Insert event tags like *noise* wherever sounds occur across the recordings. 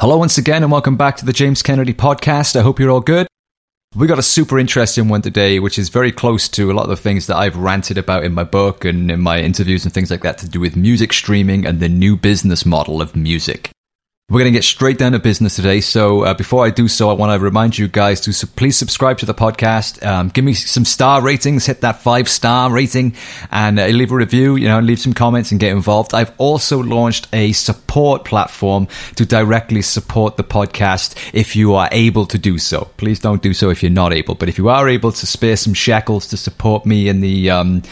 Hello, once again, and welcome back to the James Kennedy podcast. I hope you're all good. We got a super interesting one today, which is very close to a lot of the things that I've ranted about in my book and in my interviews and things like that to do with music streaming and the new business model of music. We're going to get straight down to business today. So uh, before I do so, I want to remind you guys to su- please subscribe to the podcast. Um, give me some star ratings. Hit that five star rating and uh, leave a review. You know, leave some comments and get involved. I've also launched a support platform to directly support the podcast if you are able to do so. Please don't do so if you're not able. But if you are able to spare some shekels to support me in the um,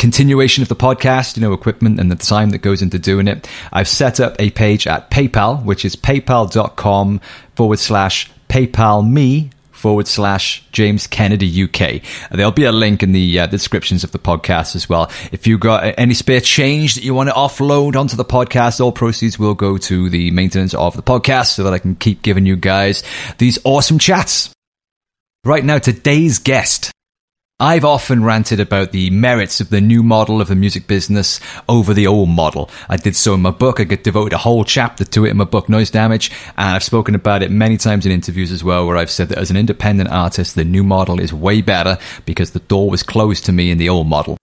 continuation of the podcast, you know, equipment and the time that goes into doing it, I've set up a page at PayPal, which is paypal.com forward slash PayPal me forward slash James Kennedy UK. There'll be a link in the uh, descriptions of the podcast as well. If you've got any spare change that you want to offload onto the podcast, all proceeds will go to the maintenance of the podcast so that I can keep giving you guys these awesome chats. Right now, today's guest I've often ranted about the merits of the new model of the music business over the old model. I did so in my book. I could devote a whole chapter to it in my book, Noise Damage. And I've spoken about it many times in interviews as well, where I've said that as an independent artist, the new model is way better because the door was closed to me in the old model.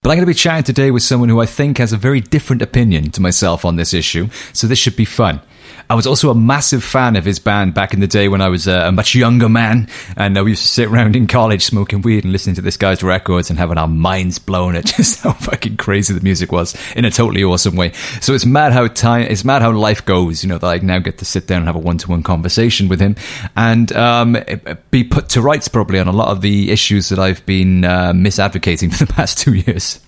But I'm going to be chatting today with someone who I think has a very different opinion to myself on this issue. So this should be fun. I was also a massive fan of his band back in the day when I was a, a much younger man, and uh, we used to sit around in college smoking weed and listening to this guy's records and having our minds blown at *laughs* just how fucking crazy the music was in a totally awesome way. So it's mad how time, it's mad how life goes. You know that I now get to sit down and have a one-to-one conversation with him and um, be put to rights probably on a lot of the issues that I've been uh, misadvocating *laughs* for the past two years.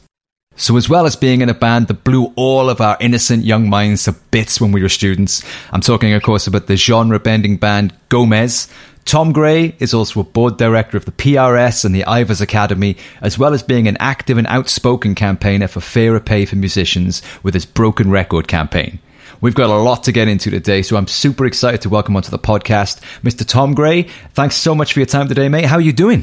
So, as well as being in a band that blew all of our innocent young minds to bits when we were students, I'm talking, of course, about the genre bending band Gomez. Tom Gray is also a board director of the PRS and the Ivors Academy, as well as being an active and outspoken campaigner for fairer pay for musicians with his Broken Record campaign. We've got a lot to get into today, so I'm super excited to welcome onto the podcast Mr. Tom Gray. Thanks so much for your time today, mate. How are you doing?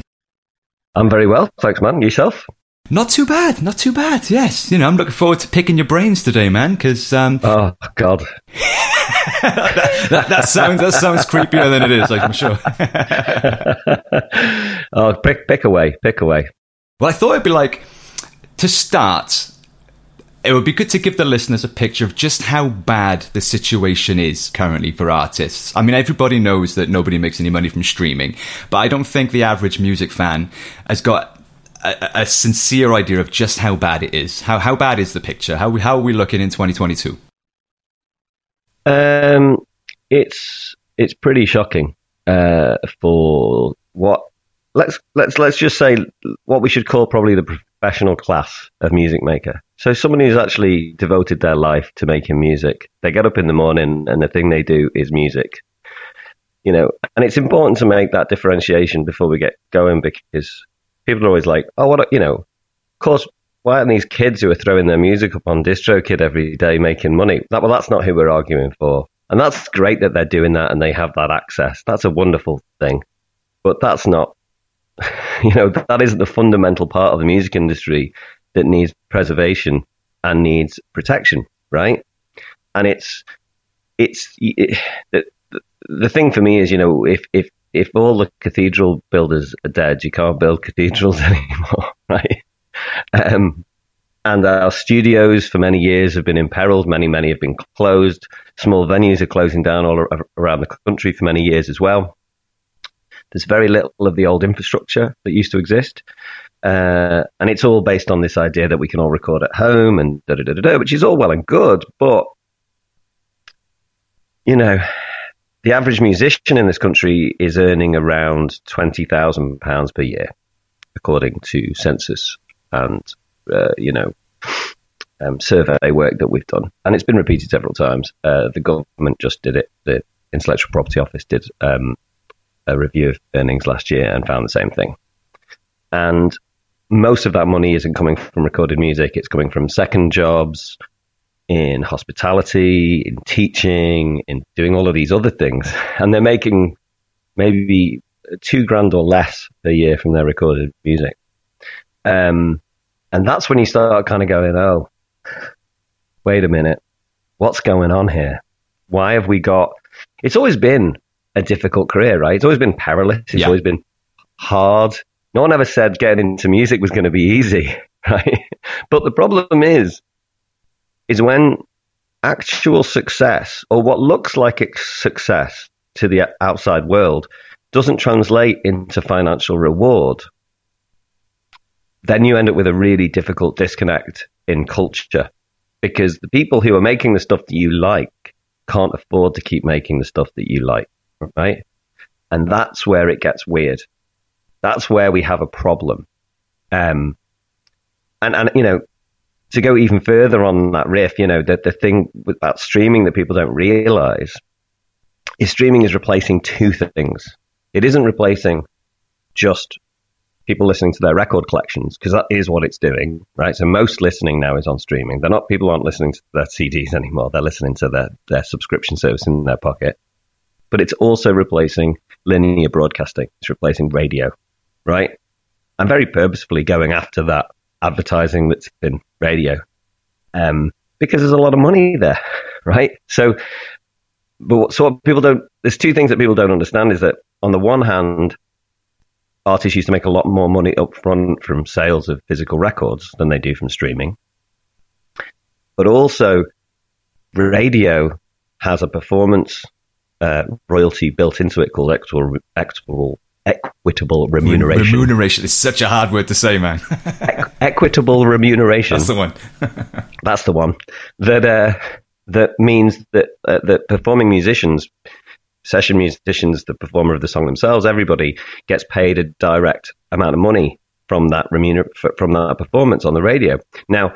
I'm very well. Thanks, man. Yourself? Not too bad, not too bad. Yes, you know, I'm looking forward to picking your brains today, man. Because um, oh god, that, *laughs* *laughs* that, that, sounds that sounds creepier than it is. Like I'm sure. *laughs* oh, pick pick away, pick away. Well, I thought it'd be like to start. It would be good to give the listeners a picture of just how bad the situation is currently for artists. I mean, everybody knows that nobody makes any money from streaming, but I don't think the average music fan has got a, sincere idea of just how bad it is. How how bad is the picture? How how are we looking in 2022? Um, it's it's pretty shocking uh, for what let's let's let's just say what we should call probably the professional class of music maker. So someone who's actually devoted their life to making music. They get up in the morning and the thing they do is music. You know, and it's important to make that differentiation before we get going because people are always like, oh, what, you know, of course, why aren't these kids who are throwing their music up on DistroKid every day making money? That, well, that's not who we're arguing for. And that's great that they're doing that and they have that access. That's a wonderful thing. But that's not, *laughs* you know, that isn't the fundamental part of the music industry that needs preservation and needs protection, right? And it's, it's, it, the, the thing for me is, you know, if, if if all the cathedral builders are dead, you can't build cathedrals *laughs* anymore, right? Um, and our studios for many years have been imperiled. Many, many have been closed. Small venues are closing down all around the country for many years as well. There's very little of the old infrastructure that used to exist. Uh, and it's all based on this idea that we can all record at home and da da da da, which is all well and good. But, you know, the average musician in this country is earning around £20,000 per year, according to census and, uh, you know, um, survey work that we've done. And it's been repeated several times. Uh, the government just did it. The Intellectual Property Office did um, a review of earnings last year and found the same thing. And most of that money isn't coming from recorded music, it's coming from second jobs, in hospitality, in teaching, in doing all of these other things. *laughs* And they're making maybe two grand or less a year from their recorded music. Um, and that's when you start kind of going, oh, wait a minute, what's going on here? Why have we got it's always been a difficult career, right? It's always been perilous. It's Yeah. always been hard. No one ever said getting into music was going to be easy, *laughs* right? But the problem is, is when actual success or what looks like success to the outside world doesn't translate into financial reward, then you end up with a really difficult disconnect in culture because the people who are making the stuff that you like can't afford to keep making the stuff that you like, right? And that's where it gets weird. That's where we have a problem. Um, and, and, you know, to go even further on that riff, you know, the, the thing about streaming that people don't realize is streaming is replacing two things. It isn't replacing just people listening to their record collections because that is what it's doing, right? So most listening now is on streaming. They're not people aren't listening to their CDs anymore. They're listening to their, their subscription service in their pocket. But it's also replacing linear broadcasting. It's replacing radio, right? I'm very purposefully going after that advertising that's in radio um, because there's a lot of money there, *laughs* right? So, but what, so what people don't, there's two things that people don't understand is that on the one hand, artists used to make a lot more money up front from sales of physical records than they do from streaming. But also, radio has a performance uh, royalty built into it called equitable, equitable, equitable remuneration. Remuneration is such a hard word to say, man. equitable remuneration. That's the one. *laughs* That's the one. That uh, that means that uh, that performing musicians, session musicians, the performer of the song themselves, everybody gets paid a direct amount of money from that remuner- from that performance on the radio. Now,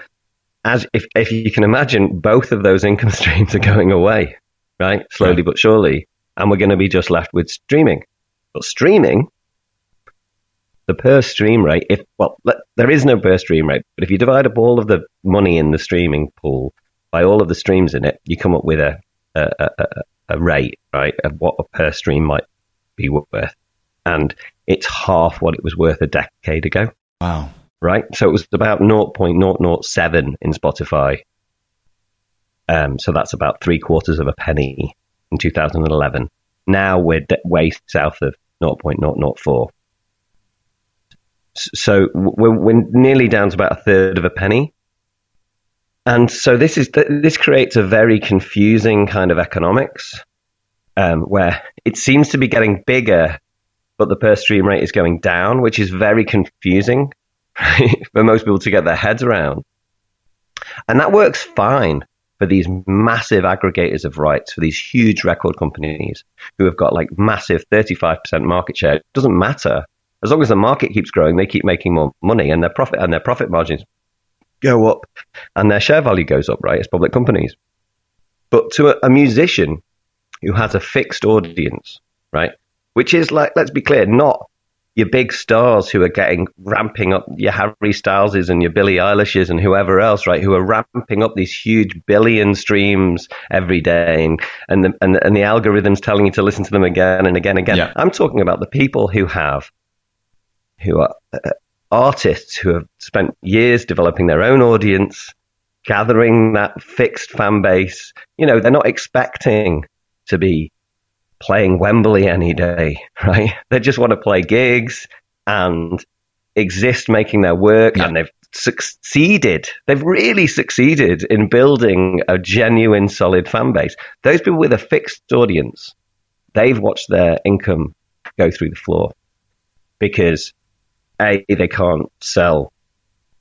as if if you can imagine, both of those income *laughs* streams are going away, right? Slowly Right. but surely, and we're going to be just left with streaming. But streaming, the per stream rate, if well, there is no per stream rate, but if you divide up all of the money in the streaming pool by all of the streams in it, you come up with a a, a, a- a rate, right, of what a per stream might be worth, and it's half what it was worth a decade ago Wow. right? So it was about 0.007 in Spotify. Um, so that's about three quarters of a penny in 2011. Now we're de- way south of 0.004. S- So we're, we're nearly down to about a third of a penny. And so this is this creates a very confusing kind of economics, um, where it seems to be getting bigger, but the per stream rate is going down, which is very confusing right, *laughs* for most people to get their heads around. And that works fine for these massive aggregators of rights, for these huge record companies who have got like massive 35% market share. It doesn't matter. As long as the market keeps growing, they keep making more money and their profit and their profit margins go up and their share value goes up, right? As public companies. But to a, a musician who has a fixed audience, right? Which is like, let's be clear, not your big stars who are getting ramping up your Harry Styleses and your Billie Eilishes and whoever else, right? Who are ramping up these huge billion streams every day, and and the, and, and the algorithms telling you to listen to them again and again and again. Yeah. I'm talking about the people who have, who are uh, artists who have spent years developing their own audience, gathering that fixed fan base. You know, they're not expecting to be playing Wembley any day, *laughs* right? They just want to play gigs and exist making their work, Yeah. and they've succeeded. They've really succeeded in building a genuine, solid fan base. Those people with a fixed audience, they've watched their income go through the floor because a they can't sell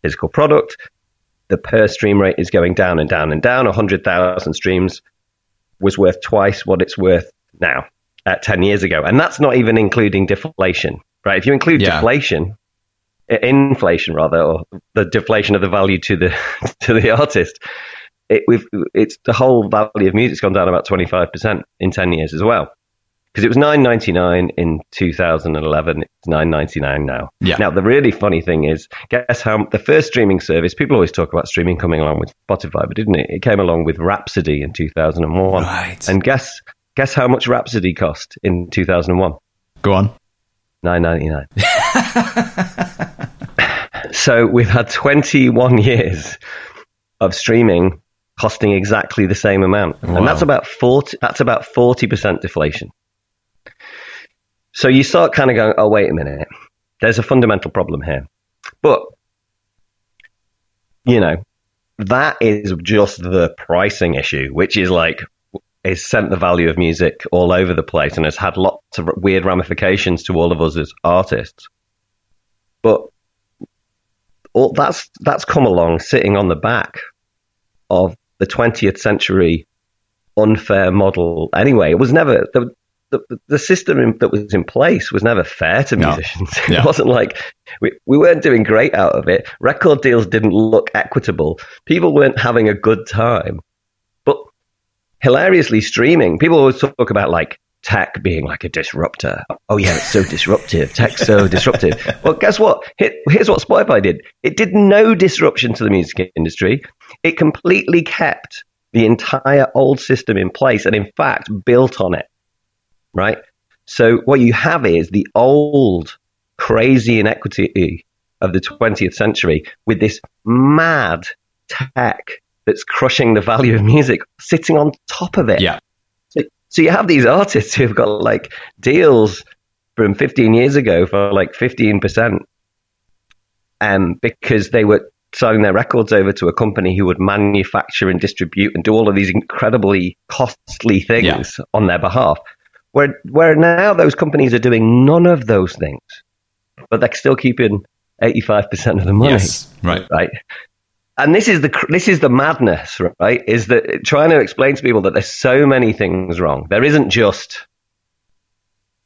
physical product. The per stream rate is going down and down and down. 100,000 streams was worth twice what it's worth now at 10 years ago. And that's not even including deflation, right? If you include Yeah. deflation, inflation rather, or the deflation of the value to the, *laughs* to the artist, it, we've, it's the whole value of music's gone down about 25% in 10 years as well. Because it was 9.99 in 2011, it's 9.99 now. Yeah. Now the really funny thing is, guess how the first streaming service? People always talk about streaming coming along with Spotify, but didn't it? It came along with Rhapsody in 2001. Right. And guess guess how much Rhapsody cost in 2001? Go on. 9.99. *laughs* so we've had 21 years of streaming costing exactly the same amount, Wow. and that's about forty. That's about forty percent deflation. So you start kind of going, oh wait a minute, there's a fundamental problem here, but you know that is just the pricing issue, which is like has sent the value of music all over the place and has had lots of weird ramifications to all of us as artists. But all that's that's come along sitting on the back of the 20th century unfair model. Anyway, it was never the the, the system in, that was in place was never fair to No. musicians. *laughs* Yeah. It wasn't like we, we weren't doing great out of it. Record deals didn't look equitable. People weren't having a good time. Hilariously, streaming, people always talk about like tech being like a disruptor. Oh, yeah, it's so *laughs* disruptive. Tech's so disruptive. Well, guess what? Here's what Spotify did it did no disruption to the music industry, it completely kept the entire old system in place and, in fact, built on it. Right? So, what you have is the old crazy inequity of the 20th century with this mad tech that's crushing the value of music sitting on top of it. Yeah. So, so you have these artists who've got like deals from 15 years ago for like 15% um, because they were selling their records over to a company who would manufacture and distribute and do all of these incredibly costly things on their behalf. Where, where now those companies are doing none of those things, but they're still keeping 85% of the money Yes. Right. right? And this is the this is the madness, right? Is that trying to explain to people that there's so many things wrong. There isn't just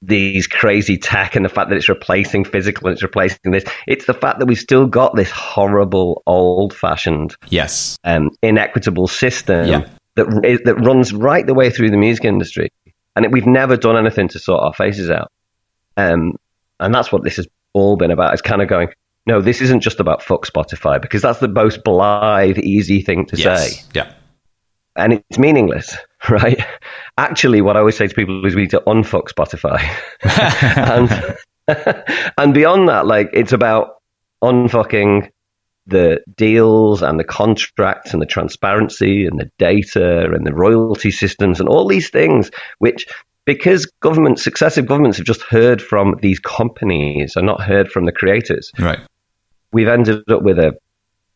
these crazy tech and the fact that it's replacing physical and it's replacing this. It's the fact that we've still got this horrible, old-fashioned, Yes. um, inequitable system Yeah. that is, that runs right the way through the music industry, and it, we've never done anything to sort our faces out. Um, and that's what this has all been about. It's kind of going, no, this isn't just about fuck Spotify because that's the most blithe, easy thing to Yes. say, Yeah. and it's meaningless, *laughs* right? Actually, what I always say to people is we need to unfuck Spotify, *laughs* and *laughs* and beyond that, like it's about unfucking the deals and the contracts and the transparency and the data and the royalty systems and all these things, which because governments, successive governments have just heard from these companies and not heard from the creators, Right. We've ended up with a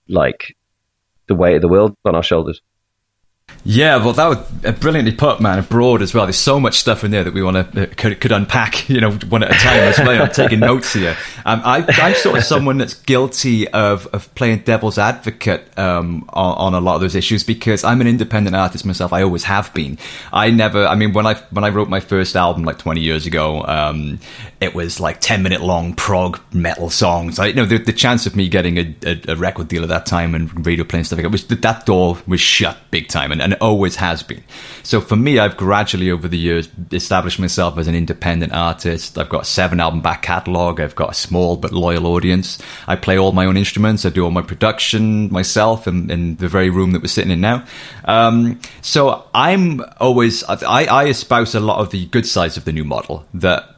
like the weight of the world on our shoulders. Yeah, well, that was uh, brilliantly put, man. and Broad as well. There's so much stuff in there that we want to uh, could, could unpack, *laughs* you know, one at a time. As well. I'm taking *laughs* notes here. Um, I, I'm sort of someone that's guilty of, of playing devil's advocate um, on, on a lot of those issues because I'm an independent artist myself. I always have been. I never. I mean, when I when I wrote my first album like 20 years ago, um, it was like 10 minute long prog metal songs. I, you know, the, the chance of me getting a, a, a record deal at that time and radio playing stuff like that was that door was shut big time, and, and always has been. So for me, I've gradually over the years established myself as an independent artist. I've got seven album back catalog. I've got a small but loyal audience. I play all my own instruments. I do all my production myself in, in the very room that we're sitting in now. Um, so I'm always I, I espouse a lot of the good sides of the new model that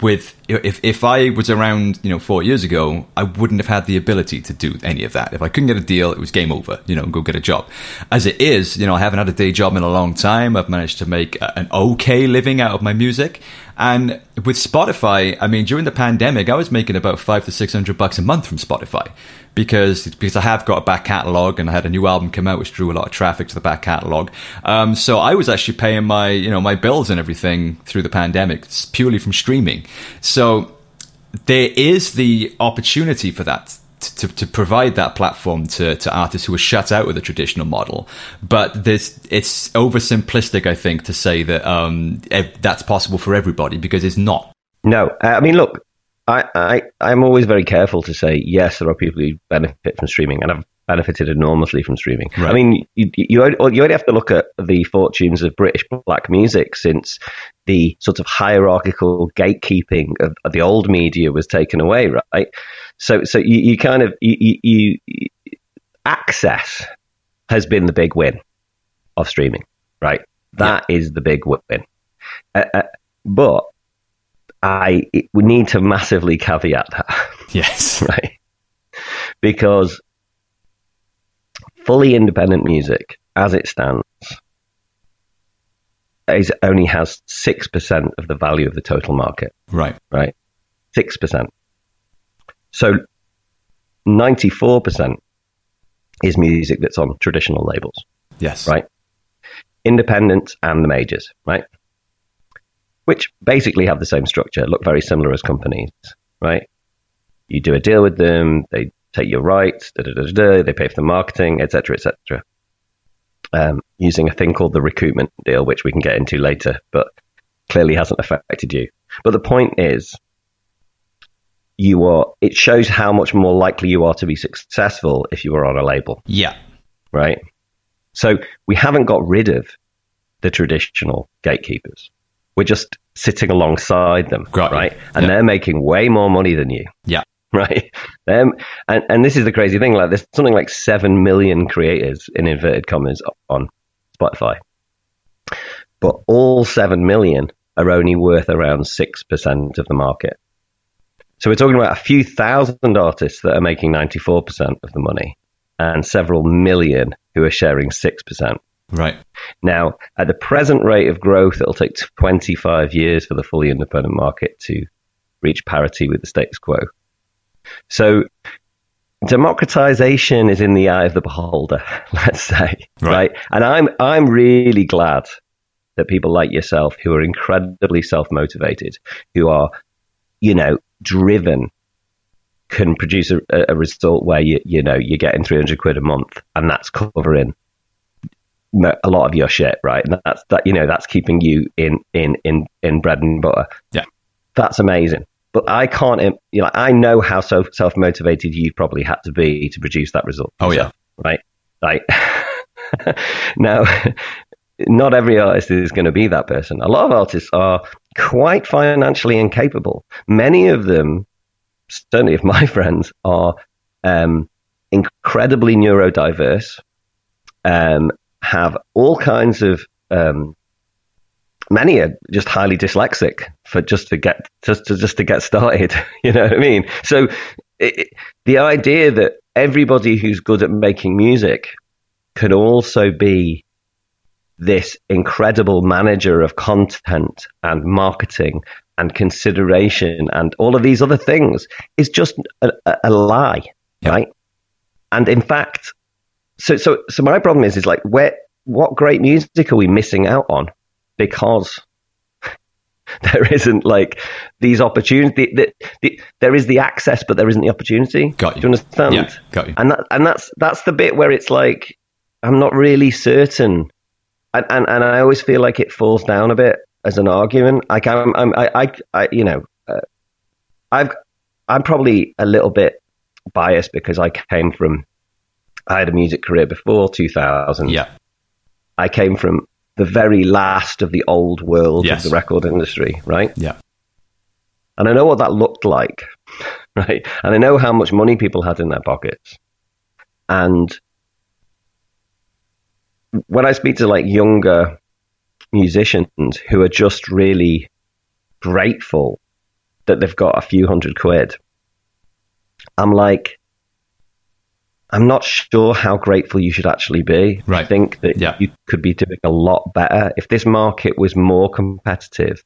with if if I was around, you know, four years ago, I wouldn't have had the ability to do any of that. If I couldn't get a deal, it was game over. You know, go get a job. As it is, you know, I haven't had a day job in a long time. I've managed to make an okay living out of my music, and with Spotify, I mean, during the pandemic, I was making about five to six hundred bucks a month from Spotify because because I have got a back catalog and I had a new album come out which drew a lot of traffic to the back catalog. Um, so I was actually paying my you know my bills and everything through the pandemic purely from streaming. So there is the opportunity for that. To, to provide that platform to, to artists who are shut out of the traditional model, but there's it's oversimplistic, I think, to say that um, that's possible for everybody because it's not. No, uh, I mean, look, I, I, I'm always very careful to say, yes, there are people who benefit from streaming, and I've benefited enormously from streaming. Right. I mean, you, you, only- you only have to look at the fortunes of British black music since the sort of hierarchical gatekeeping of, of the old media was taken away, right? So, so you, you kind of, you, you, you, access has been the big win of streaming, right? That is the big win. Uh, uh, but I it, we need to massively caveat that, *laughs* Yes. right? Because fully independent music as it stands, is only has 6% of the value of the total market, Right. right? 6%. So 94% is music that's on traditional labels, Yes. right? Independents and the majors, right? Which basically have the same structure, look very similar as companies, right? You do a deal with them, they take your rights, da, da, da, they pay for the marketing, etc., etc. Um, using a thing called the recoupment deal, which we can get into later, but clearly hasn't affected you. But the point is, you are. It shows how much more likely you are to be successful if you are on a label Yeah. right? So we haven't got rid of the traditional gatekeepers. We're just sitting alongside them, Got you. right? And Yeah. they're making way more money than you, Yeah. *laughs* right? Them, and, and this is the crazy thing. Like, there's something like seven million creators in inverted commas on Spotify, but all seven million are only worth around six percent of the market. So we're talking about a few thousand artists that are making 94% of the money and several million who are sharing 6%. Right. Now, at the present rate of growth, it'll take 25 years for the fully independent market to reach parity with the status quo. So, democratization is in the eye of the beholder, *laughs* let's say, Right. right? And I'm I'm really glad that people like yourself, who are incredibly self motivated, who are, you know, driven, can produce a, a result where you you know you're getting 300 quid a month, and that's covering a lot of your shit, right? And that's that you know that's keeping you in in in in bread and butter. Yeah. that's amazing. But I can't, you know, I know how so self motivated you probably had to be to produce that result. Oh, yeah. right. Like *laughs* now, *laughs* not every artist is going to be that person. A lot of artists are quite financially incapable. Many of them, certainly of *laughs* my friends, are um, incredibly neurodiverse, um, have all kinds of. Um, many are just highly dyslexic for just to get just to just to get started. *laughs* You know what I mean? So it, the idea that everybody who's good at making music can also be this incredible manager of content and marketing and consideration and all of these other things is just a, a, a lie, Yeah. right? And in fact, so so so my problem is is like where what great music are we missing out on because *laughs* there isn't like these opportunities. The, the, there is the access, but there isn't the opportunity. Got you. Do you understand? Yeah. Got you. And that, and that's that's the bit where it's like I'm not really certain, and and, and I always feel like it falls down a bit as an argument. Like I'm, I'm I, I, I you know, uh, I've I'm probably a little bit biased because I came from I had a music career before 2000. Yeah. I came from the very last of the old world Yes. of the record industry, right? Yeah. And I know what that looked like, *laughs* right? And I know how much money people had in their pockets. And when I speak to like younger musicians who are just really grateful that they've got a few hundred quid, I'm like, I'm not sure how grateful you should actually be. I think that Yeah. you could be doing a lot better if this market was more competitive,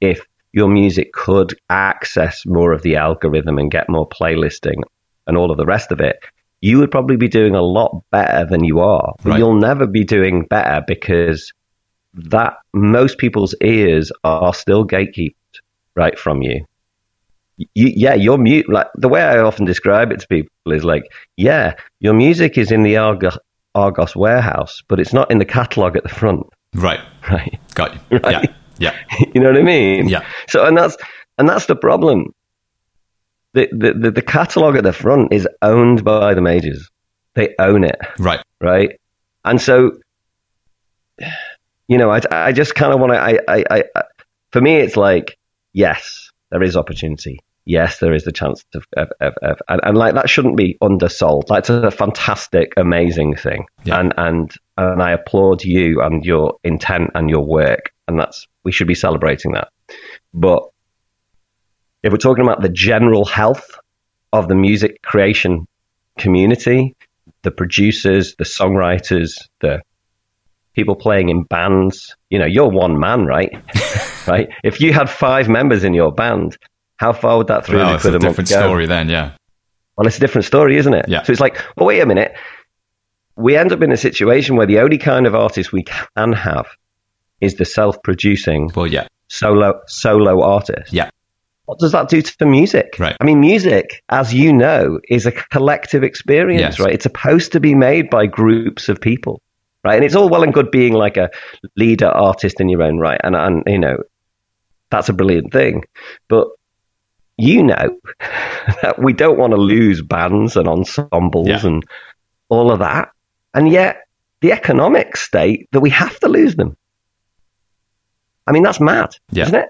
if your music could access more of the algorithm and get more playlisting and all of the rest of it, you would probably be doing a lot better than you are. But Right. you'll never be doing better because that most people's ears are still gatekept right from you. You, yeah, your mute. Like the way I often describe it to people is like, yeah, your music is in the Argos, Argos warehouse, but it's not in the catalog at the front, Right. *laughs* right? Got you. Right. Yeah. Yeah. *laughs* you know what I mean? Yeah. So, and that's and that's the problem. The the the, the catalog at the front is owned by the majors. They own it, Right. right? And so, you know, I I just kind of want to. I, I I I for me, it's like yes, there is opportunity. Yes, there is the chance to, of, of, of, and, and like that shouldn't be undersold. That's a fantastic, amazing thing, Yeah. and and and I applaud you and your intent and your work, and that's we should be celebrating that. But if we're talking about the general health of the music creation community, the producers, the songwriters, the people playing in bands. You know, you're one man, right? *laughs* right. If you had five members in your band, how far would that three hundred Well, it's quid a a month different go? story then, yeah. Well, it's a different story, isn't it? Yeah. So it's like, well, wait a minute. We end up in a situation where the only kind of artist we can have is the self-producing Well, yeah, solo solo artist. yeah, What does that do to the music? Right. I mean, music, as you know, is a collective experience, Yes. right? It's supposed to be made by groups of people, right? And it's all well and good being like a leader artist in your own right, and and you know, that's a brilliant thing, but you know *laughs* that we don't want to lose bands and ensembles Yeah. and all of that, and yet the economic state that we have to lose them. I mean, that's mad, Yeah. isn't it?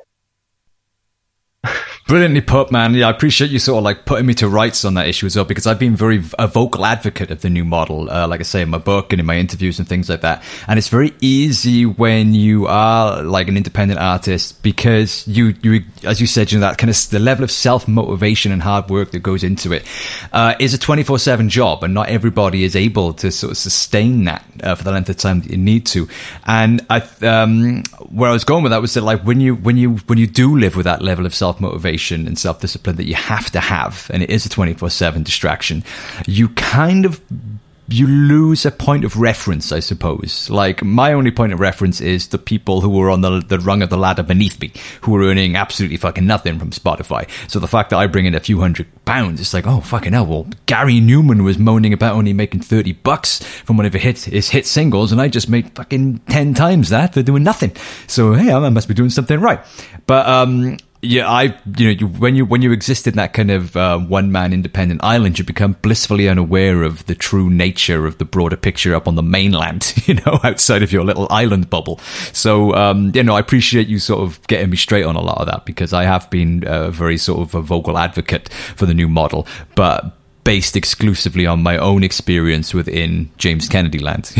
Brilliantly put, man. Yeah, I appreciate you sort of like putting me to rights on that issue as well because I've been very a vocal advocate of the new model, uh, like I say in my book and in my interviews and things like that. And it's very easy when you are like an independent artist because you, you, as you said, you know that kind of the level of self motivation and hard work that goes into it uh, is a twenty four seven job, and not everybody is able to sort of sustain that uh, for the length of time that you need to. And I, um, where I was going with that was that like when you when you when you do live with that level of self motivation and self discipline that you have to have, and it is a twenty four seven distraction, you kind of you lose a point of reference, I suppose. Like my only point of reference is the people who were on the the rung of the ladder beneath me, who were earning absolutely fucking nothing from Spotify. So the fact that I bring in a few hundred pounds, it's like, oh fucking hell. Well, Gary Numan was moaning about only making thirty bucks from one of his hit hit singles, and I just made fucking ten times that for doing nothing. So hey, I must be doing something right. But um, yeah, I you know you, when you when you exist in that kind of uh, one man independent island, you become blissfully unaware of the true nature of the broader picture up on the mainland. *laughs* You know, outside of your little island bubble. So um, you know, I appreciate you sort of getting me straight on a lot of that because I have been a very sort of a vocal advocate for the new model, but. Based exclusively on my own experience within James Kennedy land. *laughs*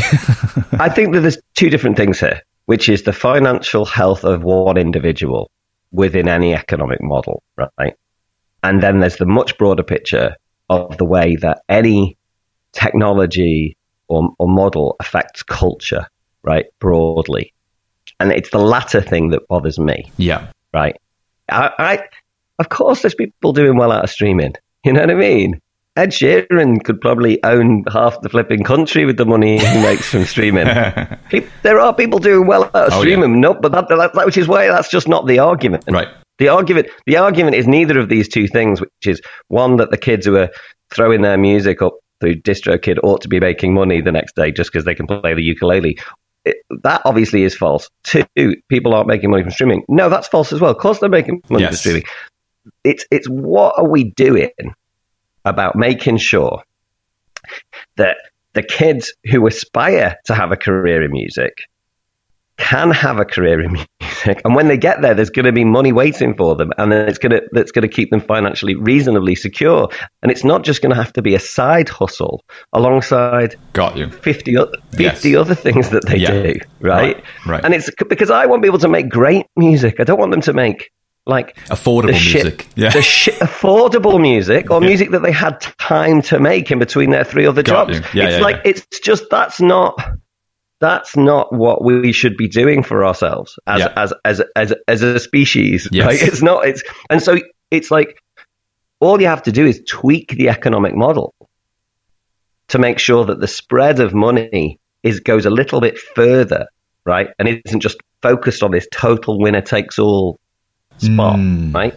I think that there's two different things here, which is the financial health of one individual within any economic model, right? And then there's the much broader picture of the way that any technology or, or model affects culture, right? Broadly. And it's the latter thing that bothers me, yeah. right? I, I, of course, there's people doing well out of streaming. You know what I mean? Ed Sheeran could probably own half the flipping country with the money he makes from streaming. *laughs* There are people doing well out of Oh, streaming, no, but that, that, that, which is why that's just not the argument. Right. The argument, the argument is neither of these two things, which is one that the kids who are throwing their music up through DistroKid ought to be making money the next day just because they can play the ukulele. It, that obviously is false. Two, people aren't making money from streaming. No, that's false as well. Of course, they're making money from streaming. It's it's what are we doing about making sure that the kids who aspire to have a career in music can have a career in music, and when they get there, there's going to be money waiting for them, and then it's going to that's going to keep them financially reasonably secure. And it's not just going to have to be a side hustle alongside Got you. 50, o- 50 Yes. other things that they Yeah. do, right? Right, right. And it's because I want people to make great music. I don't want them to make like Affordable shit, music. Yeah. the shit, affordable music or music that they had time to make in between their three other Got jobs. Yeah, it's yeah, like yeah. it's just that's not that's not what we should be doing for ourselves as Yeah. as, as as as a species. Yes. Right? It's not. It's and so it's like all you have to do is tweak the economic model to make sure that the spread of money is goes a little bit further, right? And isn't just focused on this total winner takes all spot, Mm. right?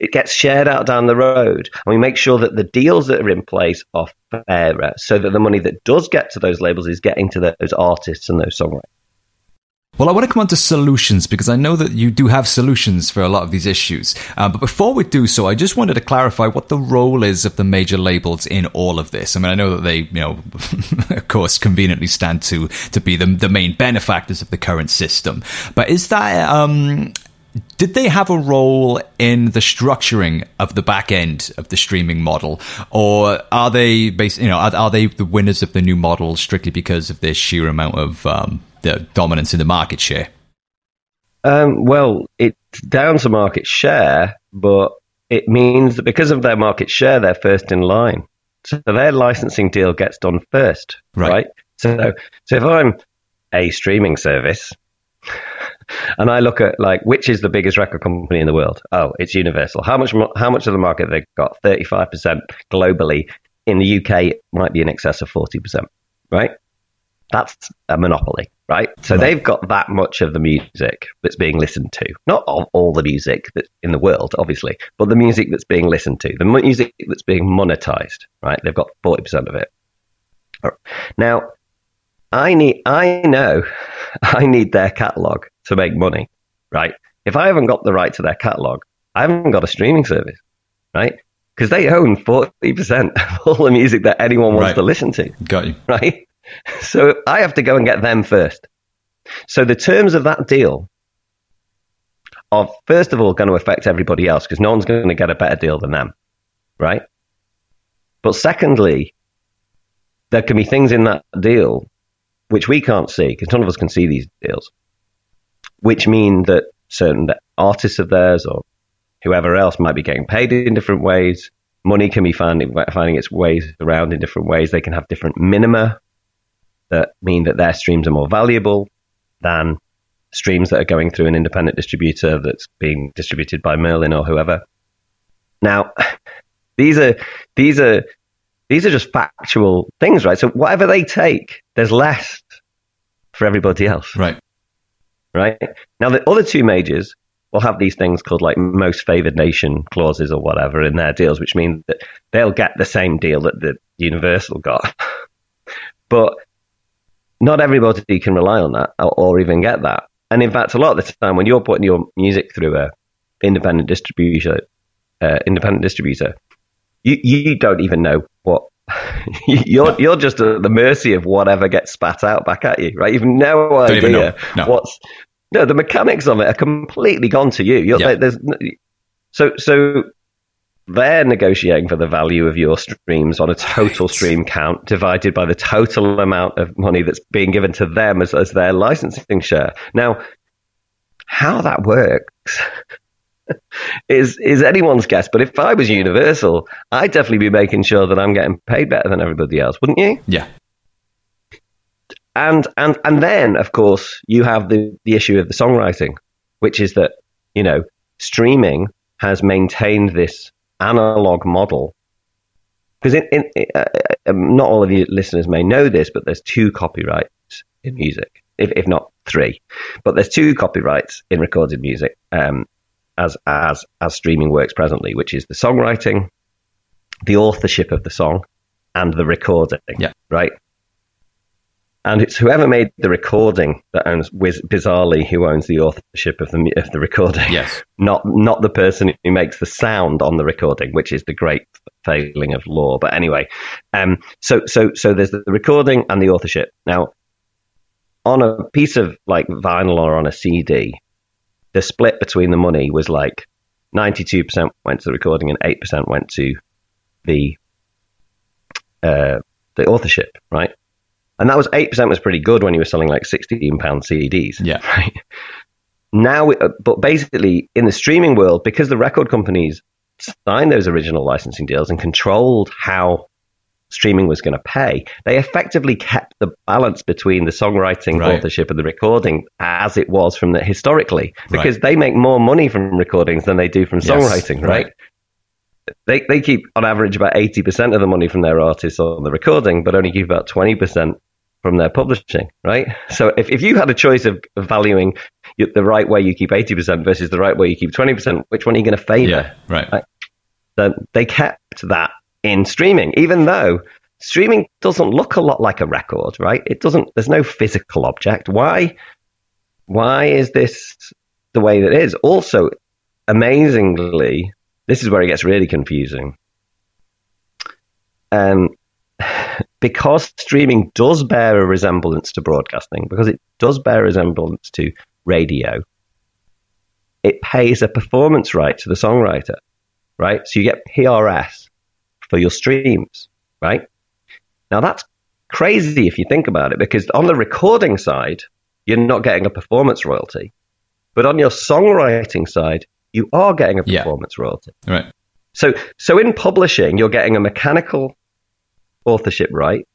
It gets shared out down the road, and we make sure that the deals that are in place are fairer, so that the money that does get to those labels is getting to those artists and those songwriters. Well, I want to come on to solutions because I know that you do have solutions for a lot of these issues. Uh, but before we do so, I just wanted to clarify what the role is of the major labels in all of this. I mean, I know that they, you know, *laughs* of course, conveniently stand to to be the the main benefactors of the current system. But is that um, did they have a role in the structuring of the back end of the streaming model, or are they, bas- you know, are, are they the winners of the new model strictly because of their sheer amount of um, the dominance in the market share? Um, well, it's down to market share, but it means that because of their market share, they're first in line. So their licensing deal gets done first, Right. right? So, so if I'm a streaming service and I look at like which is the biggest record company in the world? Oh, it's Universal. How much how much of the market they got? 35% globally. In the UK it might be in excess of 40%, right? That's a monopoly, right? So right. they've got that much of the music that's being listened to. Not all the music that's in the world, obviously, but the music that's being listened to, the music that's being monetized, right? They've got 40% of it. Now, I need, I know *laughs* I need their catalog to make money, right? If I haven't got the right to their catalog, I haven't got a streaming service, right? Because they own 40% *laughs* of all the music that anyone wants right. to listen to. Got you. Right? *laughs* So I have to go and get them first. So the terms of that deal are, first of all, going to affect everybody else because no one's going to get a better deal than them, right? But secondly, there can be things in that deal which we can't see because none of us can see these deals, which mean that certain artists of theirs or whoever else might be getting paid in different ways. Money can be finding, finding its ways around in different ways. They can have different minima that mean that their streams are more valuable than streams that are going through an independent distributor that's being distributed by Merlin or whoever. Now, *sighs* these are these are these are just factual things, right? So whatever they take, there's less for everybody else. Right. Right. Now the other two majors will have these things called like most favored nation clauses or whatever in their deals, which means that they'll get the same deal that the Universal got. *laughs* but not everybody can rely on that or, or, even get that. And in fact, a lot of the time when you're putting your music through a independent distributor, uh, independent distributor, you, you don't even know what *laughs* you're you're just at the mercy of whatever gets spat out back at you, right? You've no idea no. what's no the mechanics of it are completely gone to you. Yeah. There's so so they're negotiating for the value of your streams on a total stream count divided by the total amount of money that's being given to them as, as their licensing share. Now, how that works is is anyone's guess. But if I was Universal, I'd definitely be making sure that I'm getting paid better than everybody else, wouldn't you? Yeah. And and and then of course you have the the issue of the songwriting, which is that you know streaming has maintained this analog model because in, uh, um, not all of you listeners may know this, but there's two copyrights in music, if, if not three. But there's two copyrights in recorded music. Um, as as as streaming works presently, which is the songwriting, the authorship of the song, and the recording. Yeah. Right. And it's whoever made the recording that owns, bizarrely, who owns the authorship of the of the recording. Yes. *laughs* Not not the person who makes the sound on the recording, which is the great failing of law. But anyway, um, so so so there's the recording and the authorship. Now, on a piece of like vinyl or on a CD, the split between the money was like 92% went to the recording and 8% went to the uh, the authorship, right? And that was 8% was pretty good when you were selling like 16 pound CDs. Yeah. *laughs* Right? Now, uh, but basically in the streaming world, because the record companies signed those original licensing deals and controlled how streaming was going to pay, they effectively kept the balance between the songwriting, right. authorship, and the recording as it was from the historically, because right. they make more money from recordings than they do from songwriting, yes, right? right? They they keep on average about eighty percent of the money from their artists on the recording, but only keep about twenty percent from their publishing, right? So if, if you had a choice of, valuing the right way you keep 80% versus the right way you keep 20%, which one are you going to favor? Yeah, right. right? So they kept that in streaming, even though streaming doesn't look a lot like a record, right? It doesn't, there's no physical object. Why, why is this the way that it is? Also, amazingly, this is where it gets really confusing. Um, *sighs* because streaming does bear a resemblance to broadcasting, because it does bear a resemblance to radio, it pays a performance right to the songwriter, right? So you get PRS for your streams, right? Now that's crazy if you think about it, because on the recording side, you're not getting a performance royalty. But on your songwriting side, you are getting a performance yeah. royalty. Right. So, so in publishing, you're getting a mechanical authorship right,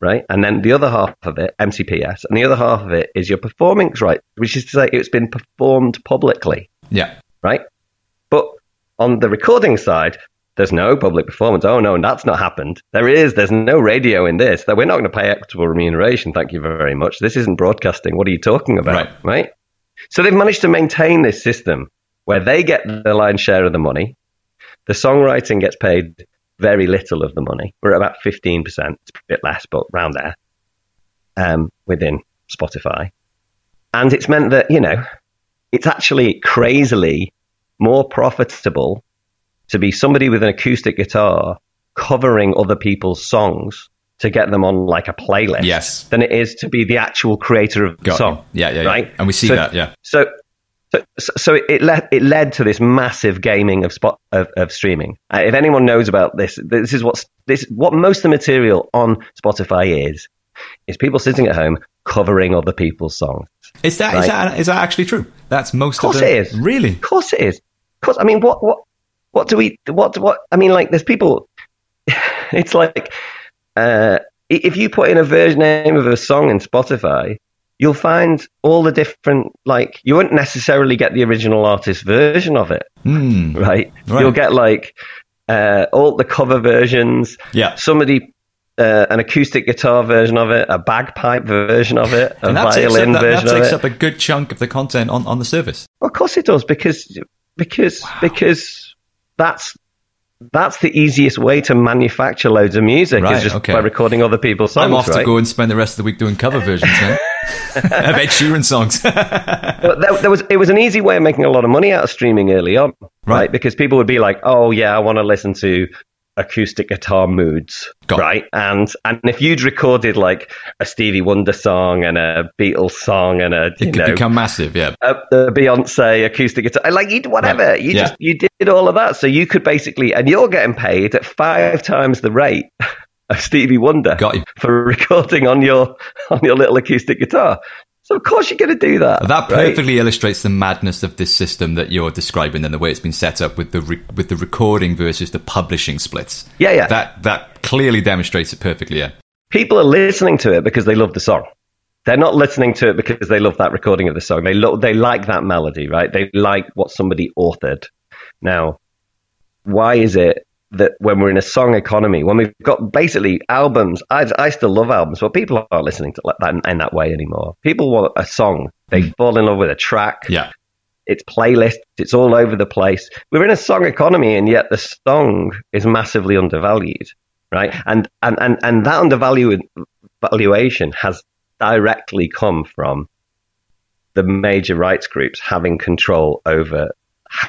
right? And then the other half of it, MCPS, and the other half of it is your performance right, which is to say it's been performed publicly, Yeah. right? But on the recording side, there's no public performance. Oh no, that's not happened. There is. There's no radio in this. That we're not going to pay equitable remuneration. Thank you very much. This isn't broadcasting. What are you talking about? Right. right? So they've managed to maintain this system where they get the lion's share of the money. The songwriting gets paid very little of the money. We're at about 15%, a bit less, but round there, um, within Spotify. And it's meant that, you know, it's actually crazily more profitable to be somebody with an acoustic guitar covering other people's songs to get them on like a playlist Yes. than it is to be the actual creator of the Got song. Yeah, yeah, yeah. Right? And we see So- that, yeah. So, so, so it led it led to this massive gaming of spot of, of streaming. Uh, if anyone knows about this, this is what this what most of the material on Spotify is is people sitting at home covering other people's songs. Is that, is Right. that is that actually true? That's most Of course of the, it is. Really? Of course it is. Of course, I mean, what what what do we what what I mean? Like, there's people. *laughs* It's like uh, if you put in a version name of a song in Spotify, you'll find all the different like you won't necessarily get the original artist version of it, Hmm. right? Right. You'll get like uh, all the cover versions. Yeah. Somebody. Uh, an acoustic guitar version of it, a bagpipe version of it, a And that violin that, that version of takes it. up a good chunk of the content on, on the service. Well, of course it does because because because that's that's the easiest way to manufacture loads of music Right, is just okay. by recording other people's songs. I'm off right? to go and spend the rest of the week doing cover versions then. *laughs* of Ed Sheeran songs. But there, there was it was an easy way of making a lot of money out of streaming early on, right? Right. Because people would be like, "Oh yeah, I want to listen to acoustic guitar moods," Got it. right? And and if you'd recorded like a Stevie Wonder song and a Beatles song and a you it could know become massive, yeah. a, a Beyonce acoustic guitar, like you whatever. Right. You Yeah. just you did all of that, so you could basically, and you're getting paid at five times the rate *laughs* of Stevie Wonder for *laughs* recording on your on your little acoustic guitar. So of course you're going to do that. That right? perfectly illustrates the madness of this system that you're describing and the way it's been set up with the re- with the recording versus the publishing splits. Yeah, yeah. That that clearly demonstrates it perfectly. Yeah. People are listening to it because they love the song. They're not listening to it because they love that recording of the song. They lo- they like that melody, right? They like what somebody authored. Now, why is it that when we're in a song economy, when we've got basically albums, I, I still love albums, but people aren't listening to that in, that way anymore. People want a song. They hmm. fall in love with a track. Yeah. It's playlists. It's all over the place. We're in a song economy, and yet the song is massively undervalued, right? And and and, and that undervalued valuation has directly come from the major rights groups having control over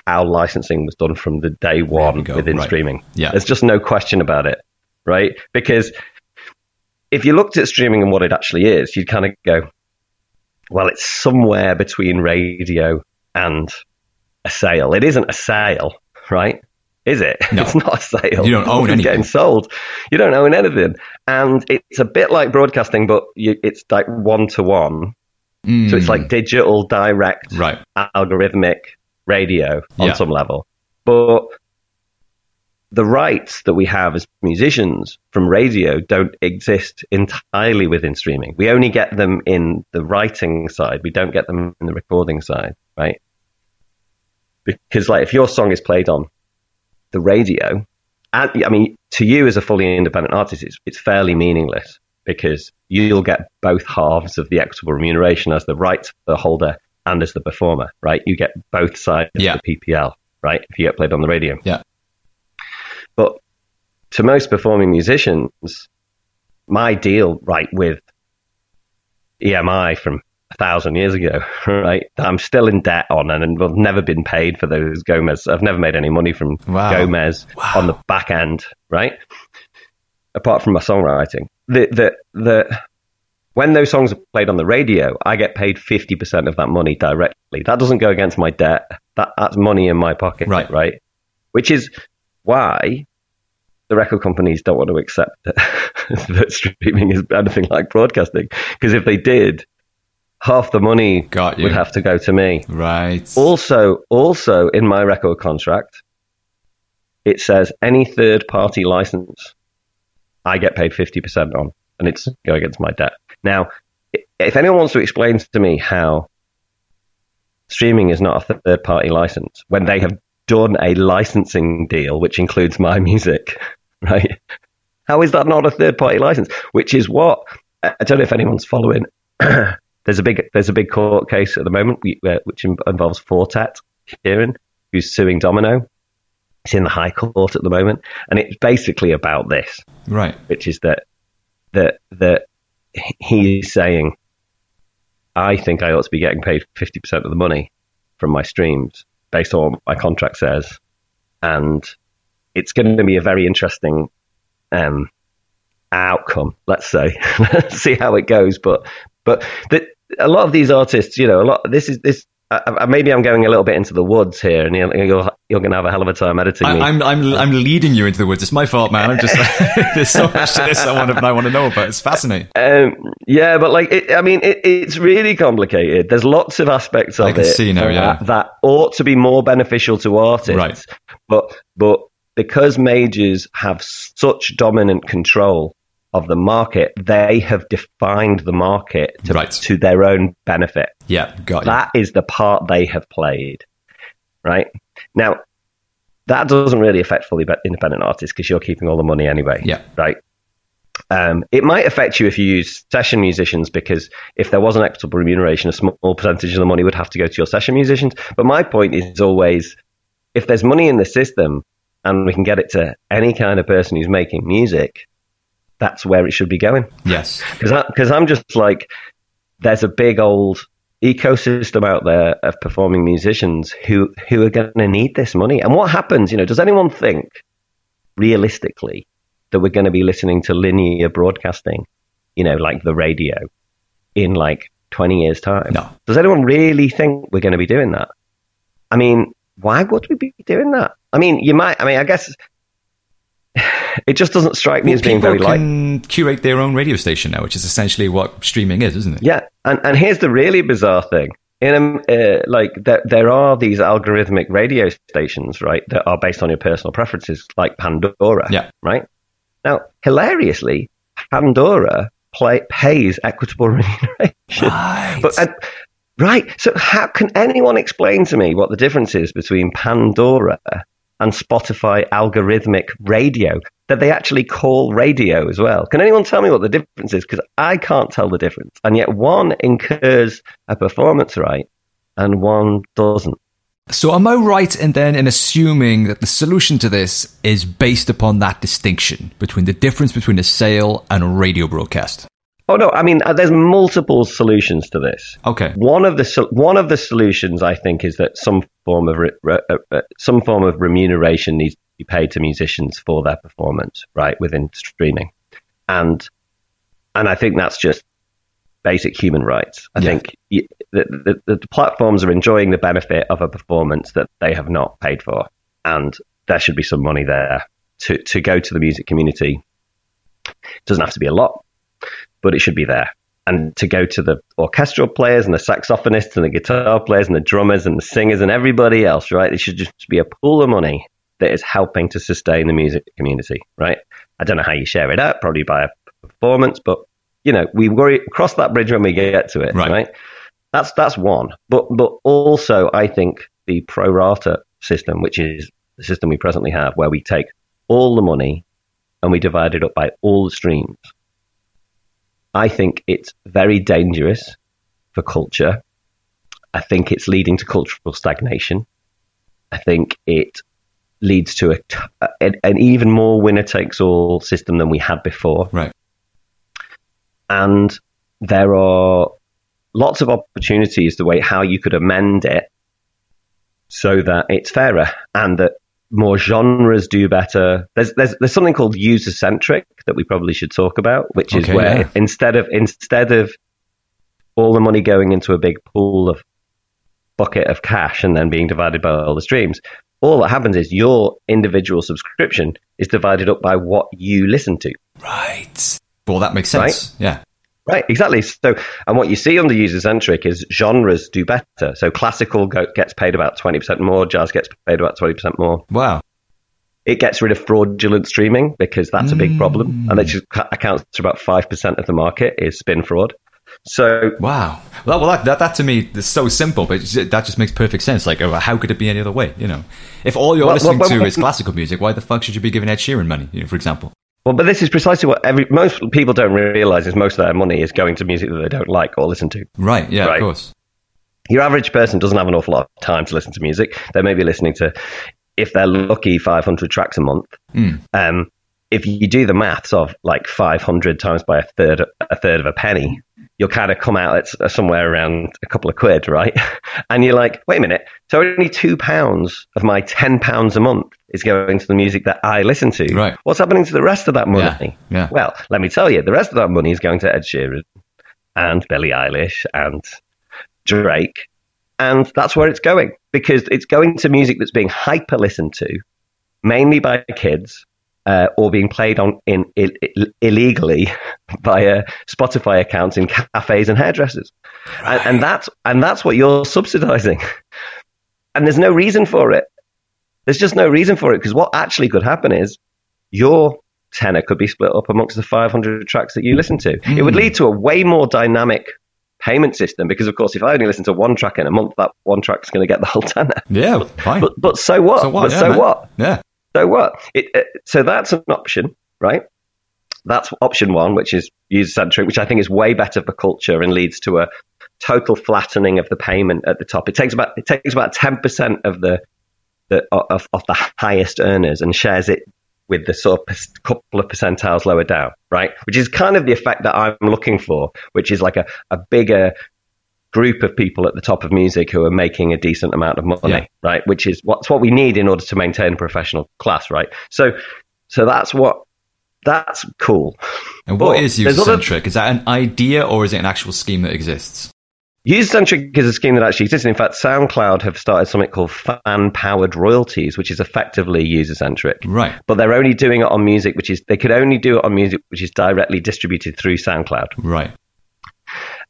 how licensing was done from the day one go, within right. streaming. Yeah. There's just no question about it, right? Because if you looked at streaming and what it actually is, you'd kind of go, well, it's somewhere between radio and a sale. It isn't a sale, right? Is it? No. It's not a sale. You don't own anything. getting sold. You don't own anything, and it's a bit like broadcasting, but you, it's like one to one. So it's hmm. like digital, direct, right. algorithmic radio on Yeah. some level. But the rights that we have as musicians from radio don't exist entirely within streaming. We only get them in the writing side. We don't get them in the recording side, right? Because like if your song is played on the radio, and I mean to you as a fully independent artist, it's it's fairly meaningless because you'll get both halves of the equitable remuneration as the rights holder and as the performer, right? You get both sides Yeah. of the PPL, right? If you get played on the radio. Yeah. But to most performing musicians, my deal, right, with EMI from a thousand years ago, *laughs* right, that I'm still in debt on and I've never been paid for those Gomez. I've never made any money from Wow. Gomez on the back end, right? Apart from my songwriting. The, the, the, when those songs are played on the radio, I get paid 50% of that money directly. That doesn't go against my debt. That, that's money in my pocket, Right. right? Which is why the record companies don't want to accept that, *laughs* that streaming is anything like broadcasting. Because if they did, half the money Got you. would have to go to me. Right. Also, also in my record contract, it says any third party license, I get paid 50% on. and it's go against my debt. Now, if anyone wants to explain to me how streaming is not a third party license when they have done a licensing deal which includes my *laughs* music, right? How is that not a third party license? Which is what I don't know if anyone's following. *clears throat* there's a big there's a big court case at the moment uh, which involves Four Tet Kieran, who's suing Domino. It's in the High Court at the moment, and it's basically about this, right? Which is that that that he's saying, I think I ought to be getting paid fifty percent of the money from my streams based on what my contract says, and it's going to be a very interesting um, outcome. Let's say, *laughs* let's see how it goes. But but the, a lot of these artists, you know, a lot. This is this uh, maybe I'm going a little bit into the woods here, and you're you're, you're going to have a hell of a time editing me. I, am I'm I'm leading you into the woods. It's my fault, man. I'm just *laughs* *laughs* there's so much to this I want to I want to know about. It's fascinating. Um, yeah, but like, it, I mean, it, it's really complicated. There's lots of aspects of I it now, that, that ought to be more beneficial to artists, right? But but because majors have such dominant control of the market, they have defined the market to, right. to their own benefit. Yeah, got you. That is the part they have played, right? Now, that doesn't really affect fully independent artists because you're keeping all the money anyway. Yeah. Right. Um, it might affect you if you use session musicians because if there was an equitable remuneration, a small percentage of the money would have to go to your session musicians. But my point is always if there's money in the system and we can get it to any kind of person who's making music, that's where it should be going. Yes. Because I'm just like, there's a big old ecosystem out there of performing musicians who, who are going to need this money. And what happens, you know, does anyone think realistically that we're going to be listening to linear broadcasting, you know, like the radio in like 20 years' time? No. Does anyone really think we're going to be doing that? I mean, why would we be doing that? I mean, you might, I mean, I guess *sighs* it just doesn't strike me well, as being very like. can curate their own radio station now, which is essentially what streaming is, isn't it? Yeah, and and here's the really bizarre thing. In a, uh, like there, there are these algorithmic radio stations, right, that are based on your personal preferences, like Pandora. Yeah. Right. Now, hilariously, Pandora play, pays equitable *laughs* remuneration. Right. But uh, right. So how can anyone explain to me what the difference is between Pandora and Spotify algorithmic radio that they actually call radio as well. Can anyone tell me what the difference is? Because I can't tell the difference. And yet one incurs a performance right and one doesn't. So am I right in then in assuming that the solution to this is based upon that distinction between the difference between a sale and a radio broadcast? Oh no, I mean uh, there's multiple solutions to this. Okay. One of the one of the solutions I think is that some form of re, re, uh, uh, some form of remuneration needs to be paid to musicians for their performance, right, within streaming. And and I think that's just basic human rights. I Yeah. think the, the, the platforms are enjoying the benefit of a performance that they have not paid for, and there should be some money there to to go to the music community. It doesn't have to be a lot, but it should be there. And to go to the orchestral players and the saxophonists and the guitar players and the drummers and the singers and everybody else, right? It should just be a pool of money that is helping to sustain the music community, right? I don't know how you share it out, probably by a performance, but you know, we worry cross that bridge when we get to it, Right. right? That's that's one. But but also I think the pro rata system, which is the system we presently have, where we take all the money and we divide it up by all the streams. I think it's very dangerous for culture. I think it's leading to cultural stagnation. I think it leads to a, an, an even more winner takes all system than we had before. Right. And there are lots of opportunities the way how you could amend it so that it's fairer and that more genres do better. There's there's there's something called user centric that we probably should talk about, which is where yeah. instead of instead of all the money going into a big pool of bucket of cash and then being divided by all the streams, all that happens is your individual subscription is divided up by what you listen to. Right. Well, that makes sense. Yeah. Right, exactly. So, and what you see under user centric is genres do better. So, classical go, gets paid about 20% more, jazz gets paid about 20% more. Wow. It gets rid of fraudulent streaming because that's a big problem, and it just accounts for about five percent of the market is spin fraud. So Wow. Well, well that, that, that to me is so simple, but that just makes perfect sense. Like, uh, how could it be any other way? You know, if all you're Well, listening well, to is classical music, why the fuck should you be giving Ed Sheeran money? You know, for example. Well, but this is precisely what every most people don't realize is most of their money is going to music that they don't like or listen to. Right. Yeah. Right. Of course. Your average person doesn't have an awful lot of time to listen to music. They may be listening to, if they're lucky, 500 tracks a month. Mm. Um, if you do the maths of like 500 times by a third, a third of a penny, you'll kind of come out at somewhere around a couple of quid, right? *laughs* And you're like, wait a minute. So only two pounds of my 10 pounds a month is going to the music that I listen to. Right. What's happening to the rest of that money? Yeah, yeah. Well, let me tell you, the rest of that money is going to Ed Sheeran and Billie Eilish and Drake. And that's where it's going because it's going to music that's being hyper listened to, mainly by kids, uh, or being played on in Ill- Ill- illegally *laughs* via Spotify accounts in cafes and hairdressers, and, and that's and that's what you're subsidizing. And there's no reason for it. There's just no reason for it because what actually could happen is your tenor could be split up amongst the 500 tracks that you listen to. It would lead to a way more dynamic payment system because, of course, if I only listen to one track in a month, that one track's going to get the whole tenor. Yeah. Fine. But but so what? so what? But yeah, so man. what? Yeah. So what? It, uh, so that's an option, right? That's option one, which is user centric, which I think is way better for culture and leads to a total flattening of the payment at the top. It takes about it takes about ten percent of the, the of, of the highest earners and shares it with the sort of couple of percentiles lower down, right? Which is kind of the effect that I'm looking for, which is like a, a bigger group of people at the top of music who are making a decent amount of money, Yeah. right? Which is what's what we need in order to maintain a professional class, right? So, so that's what that's cool. And what But is there's user other- centric? Is that an idea or is it an actual scheme that exists? User centric is a scheme that actually exists. In fact, SoundCloud have started something called fan powered royalties, which is effectively user centric. Right. But they're only doing it on music, which is they could only do it on music which is directly distributed through SoundCloud. Right.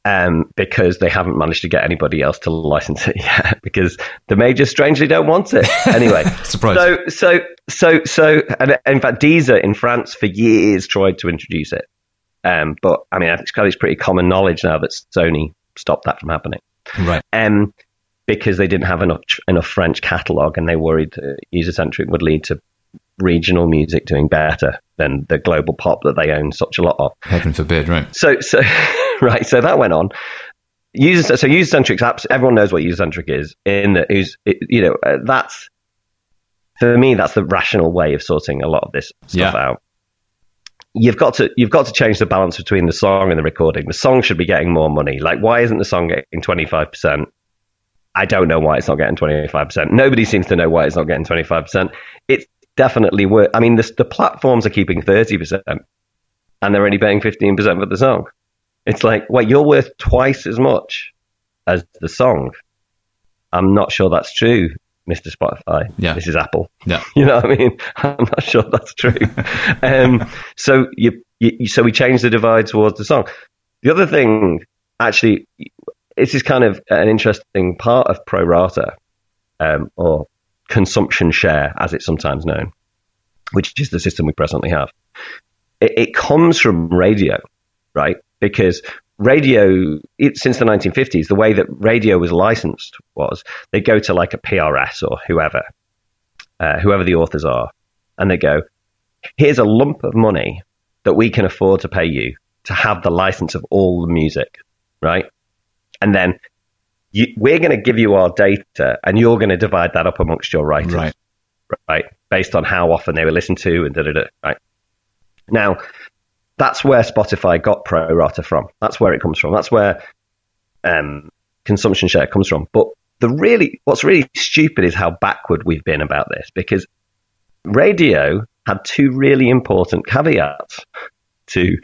Um, because they haven't managed to get anybody else to license it *laughs* yet because the majors strangely don't want it anyway. *laughs* Surprise. So, so, so, so, and in fact, Deezer in France for years tried to introduce it, um, but I mean, it's, it's pretty common knowledge now that Sony stopped that from happening, Right. um, because they didn't have enough enough French catalog, and they worried uh, user centric would lead to regional music doing better than the global pop that they own such a lot of Heaven forbid. Right. so so *laughs* *laughs* right so that went on user so user centric apps everyone knows what user centric is in that who's you know uh, that's for me that's the rational way of sorting a lot of this stuff Yeah. out you've got to you've got to change the balance between the song and the recording the song should be getting more money like why isn't the song getting 25% I don't know why it's not getting 25%. Nobody seems to know why it's not getting 25%. It's definitely worth, I mean, the, the platforms are keeping 30% and they're only paying 15% for the song. It's like, wait, you're worth twice as much as the song. I'm not sure that's true, Mr. Spotify. Yeah. This is Apple. Yeah. *laughs* You know what I mean? *laughs* I'm not sure that's true. *laughs* um, so you, you, so we changed the divide towards the song. The other thing, actually, this is kind of an interesting part of pro rata, um, or consumption share, as it's sometimes known, which is the system we presently have. It, it comes from radio, right? Because radio, it, since the 1950s, the way that radio was licensed was they go to like a PRS or whoever, uh, whoever the authors are, and they go, here's a lump of money that we can afford to pay you to have the license of all the music, right? And then you, we're going to give you our data, and you're going to divide that up amongst your writers, Right. right? Based on how often they were listened to and da da da. Right now, that's where Spotify got pro rata from. That's where it comes from. That's where um, consumption share comes from. But the really, what's really stupid is how backward we've been about this because radio had two really important caveats to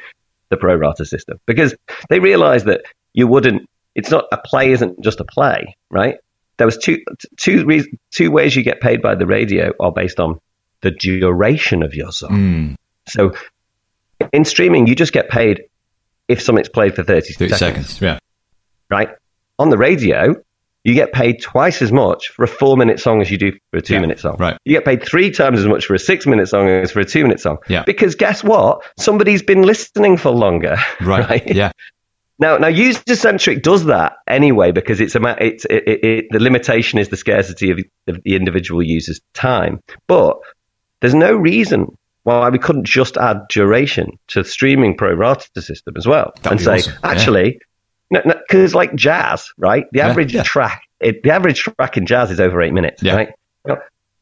the pro rata system because they realized that you wouldn't it's not a play isn't just a play right there was two two reas two ways you get paid by the radio are based on the duration of your song Mm, so in streaming you just get paid if something's played for 30, 30 seconds, seconds. Yeah. right on the radio you get paid twice as much for a four minute song as you do for a two Yeah, minute song. right. You get paid three times as much for a six minute song as for a two minute song. Yeah. Because guess what? Somebody's been listening for longer. *laughs* Right. Yeah. Now, now, user centric does that anyway because it's a it's it, it, it, the limitation is the scarcity of, of the individual user's time. But there's no reason why we couldn't just add duration to the streaming pro rata system as well That'd and say awesome. Actually, because it's like jazz, right? The average yeah. track, it, the average track in jazz is over eight minutes, Yeah. right?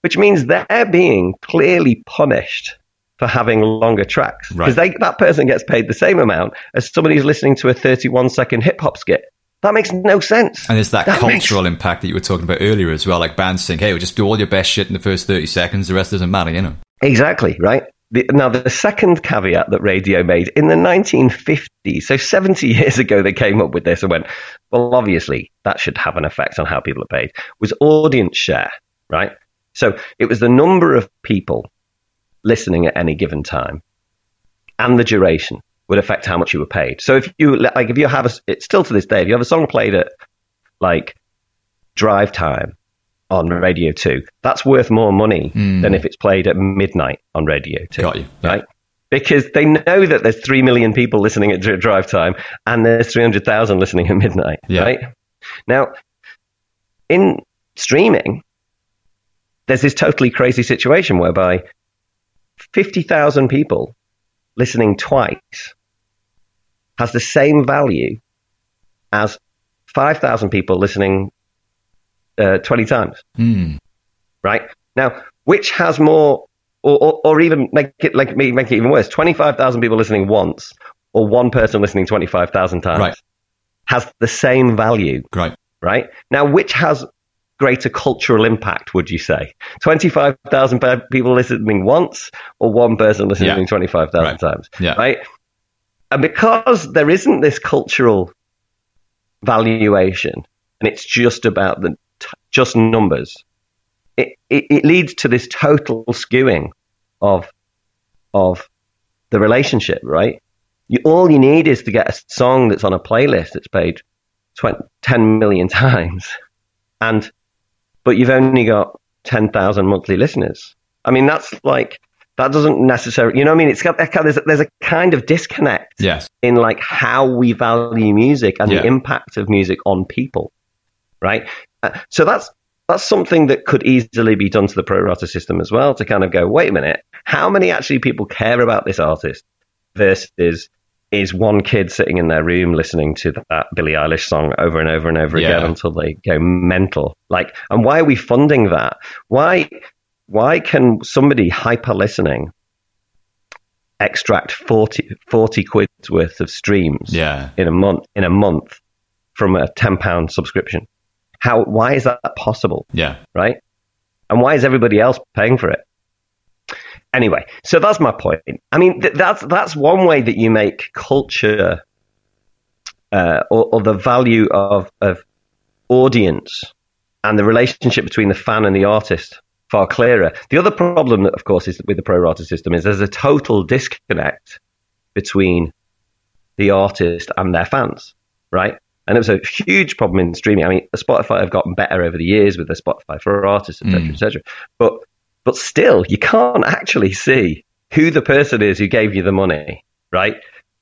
Which means they're being clearly punished for having longer tracks because they that person gets paid the same amount as somebody who's listening to a 31 second hip hop skit. That makes no sense. And there's that, That makes- cultural impact that you were talking about earlier as well, like bands think, hey, we'll just do all your best shit in the first 30 seconds, the rest doesn't matter, you know? Exactly, right? The, now, the second caveat that radio made in the 1950s, so 70 *laughs* years ago, they came up with this and went, well, obviously, that should have an effect on how people are paid, was audience share, right? So it was the number of people listening at any given time and the duration would affect how much you were paid. So if you, like, if you have a, it's still to this day, if you have a song played at, like, drive time, on Radio 2, that's worth more money Mm. than if it's played at midnight on Radio 2. Got you. Yeah. Right? Because they know that there's 3 million people listening at drive time and there's 300,000 listening at midnight. Yeah. Right? Now, in streaming, there's this totally crazy situation whereby 50,000 people listening twice has the same value as 5,000 people listening uh, 20 times Hmm. right? Now, which has more, or, or, or even make it like make it even worse? Twenty five thousand people listening once, or one person listening twenty five thousand times, Right. has the same value, Right. right? Now, which has greater cultural impact? Would you say twenty five thousand people listening once, or one person listening Yeah. twenty five thousand Right. times, Yeah. right? And because there isn't this cultural valuation, and it's just about the just numbers, it, it, it leads to this total skewing of of the relationship, right? You, all you need is to get a song that's on a playlist that's played 20, 10 million *laughs* times, and but you've only got 10,000 monthly listeners. I mean, that's like that doesn't necessarily, you know, what I mean, it's got there's, a- there's a kind of disconnect Yes. in like how we value music and Yeah. the impact of music on people, right? Uh, so that's that's something that could easily be done to the pro rata system as well to kind of go, wait a minute, how many actually people care about this artist versus is one kid sitting in their room listening to that Billie Eilish song over and over and over Yeah. again until they go mental? Like, and why are we funding that? Why why can somebody hyper listening extract 40, 40 quid's worth of streams Yeah. in a month in a month from a 10 pound subscription how why is that possible Yeah. right and why is everybody else paying for it anyway so that's my point i mean th- that's that's one way that you make culture uh, or, or the value of of audience and the relationship between the fan and the artist far clearer. The other problem, of course, is with the pro rata system is there's a total disconnect between the artist and their fans, right? And it was a huge problem in streaming. I mean, Spotify have gotten better over the years with the Spotify for artists, etc., Mm. etc. But but still, you can't actually see who the person is who gave you the money, right?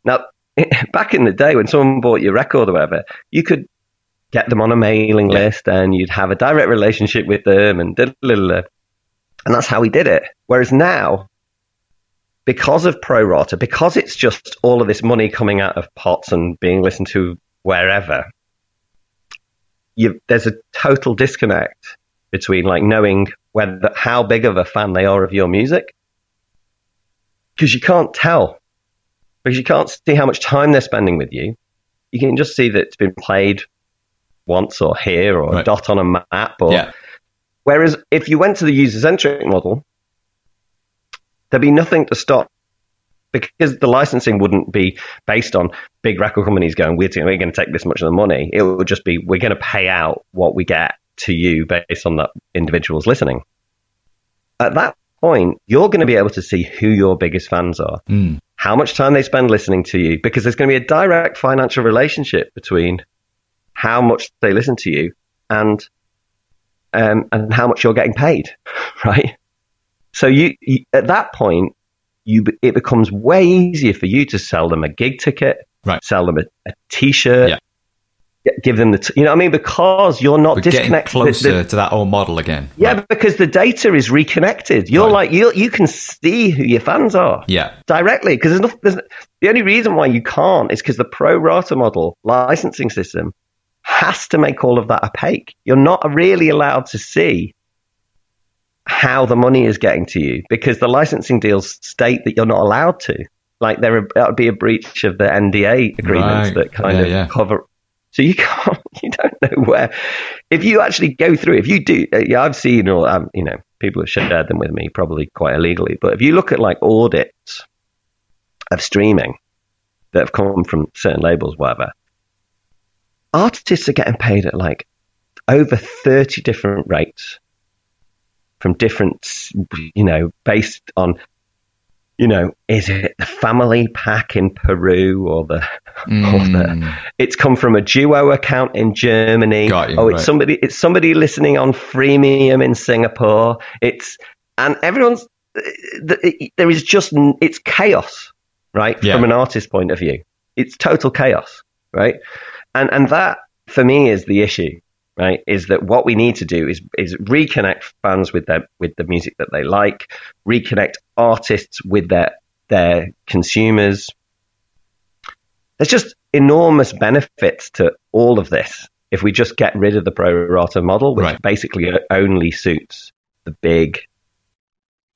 Now, *laughs* back in the day when someone bought your record or whatever, you could get them on a mailing Yeah. list and you'd have a direct relationship with them and da- and that's how we did it. Whereas now, because of pro rata, because it's just all of this money coming out of pots and being listened to wherever, you, there's a total disconnect between like knowing whether how big of a fan they are of your music because you can't tell because you can't see how much time they're spending with you. You can just see that it's been played once or here or a dot on a map or Yeah. Whereas if you went to the user centric model, there'd be nothing to stop because the licensing wouldn't be based on big record companies going, we're, we're going to take this much of the money. It would just be, we're going to pay out what we get to you based on that individual's listening. At that point, you're going to be able to see who your biggest fans are, Mm. how much time they spend listening to you, because there's going to be a direct financial relationship between how much they listen to you and um, and how much you're getting paid, *laughs* right? So you, you at that point, you it becomes way easier for you to sell them a gig ticket, Right. sell them a, a t-shirt, Yeah. give them the, t- you know what I mean, because you're not We're disconnected. the- closer the- to that old model again. yeah, Right. because the data is reconnected. You're Right. like you you can see who your fans are Yeah. directly because there's, no, there's the only reason why you can't is because the pro rata model licensing system has to make all of that opaque. You're not really allowed to see how the money is getting to you because the licensing deals state that you're not allowed to. Like there are- that would be a breach of the NDA agreements Right. that kind Yeah, of yeah. cover. So you *laughs* can't, you don't know where. If you actually go through, if you do, uh, yeah, I've seen, or um, you know, people have shared them with me, probably quite illegally. But if you look at like audits of streaming that have come from certain labels, whatever, artists are getting paid at like over 30 different rates from different, you know, based on, you know, is it the family pack in Peru or the, *laughs* or the Mm. it's come from a duo account in Germany. Got you, oh, it's right. somebody. It's somebody listening on freemium in Singapore. It's and everyone's. There is just it's chaos, right? Yeah. From an artist's point of view, it's total chaos, right? And and that for me is the issue, right? Is that what we need to do is is reconnect fans with their with the music that they like, reconnect artists with their their consumers, there's just enormous benefits to all of this if we just get rid of the pro rata model, which Right. basically only suits the big.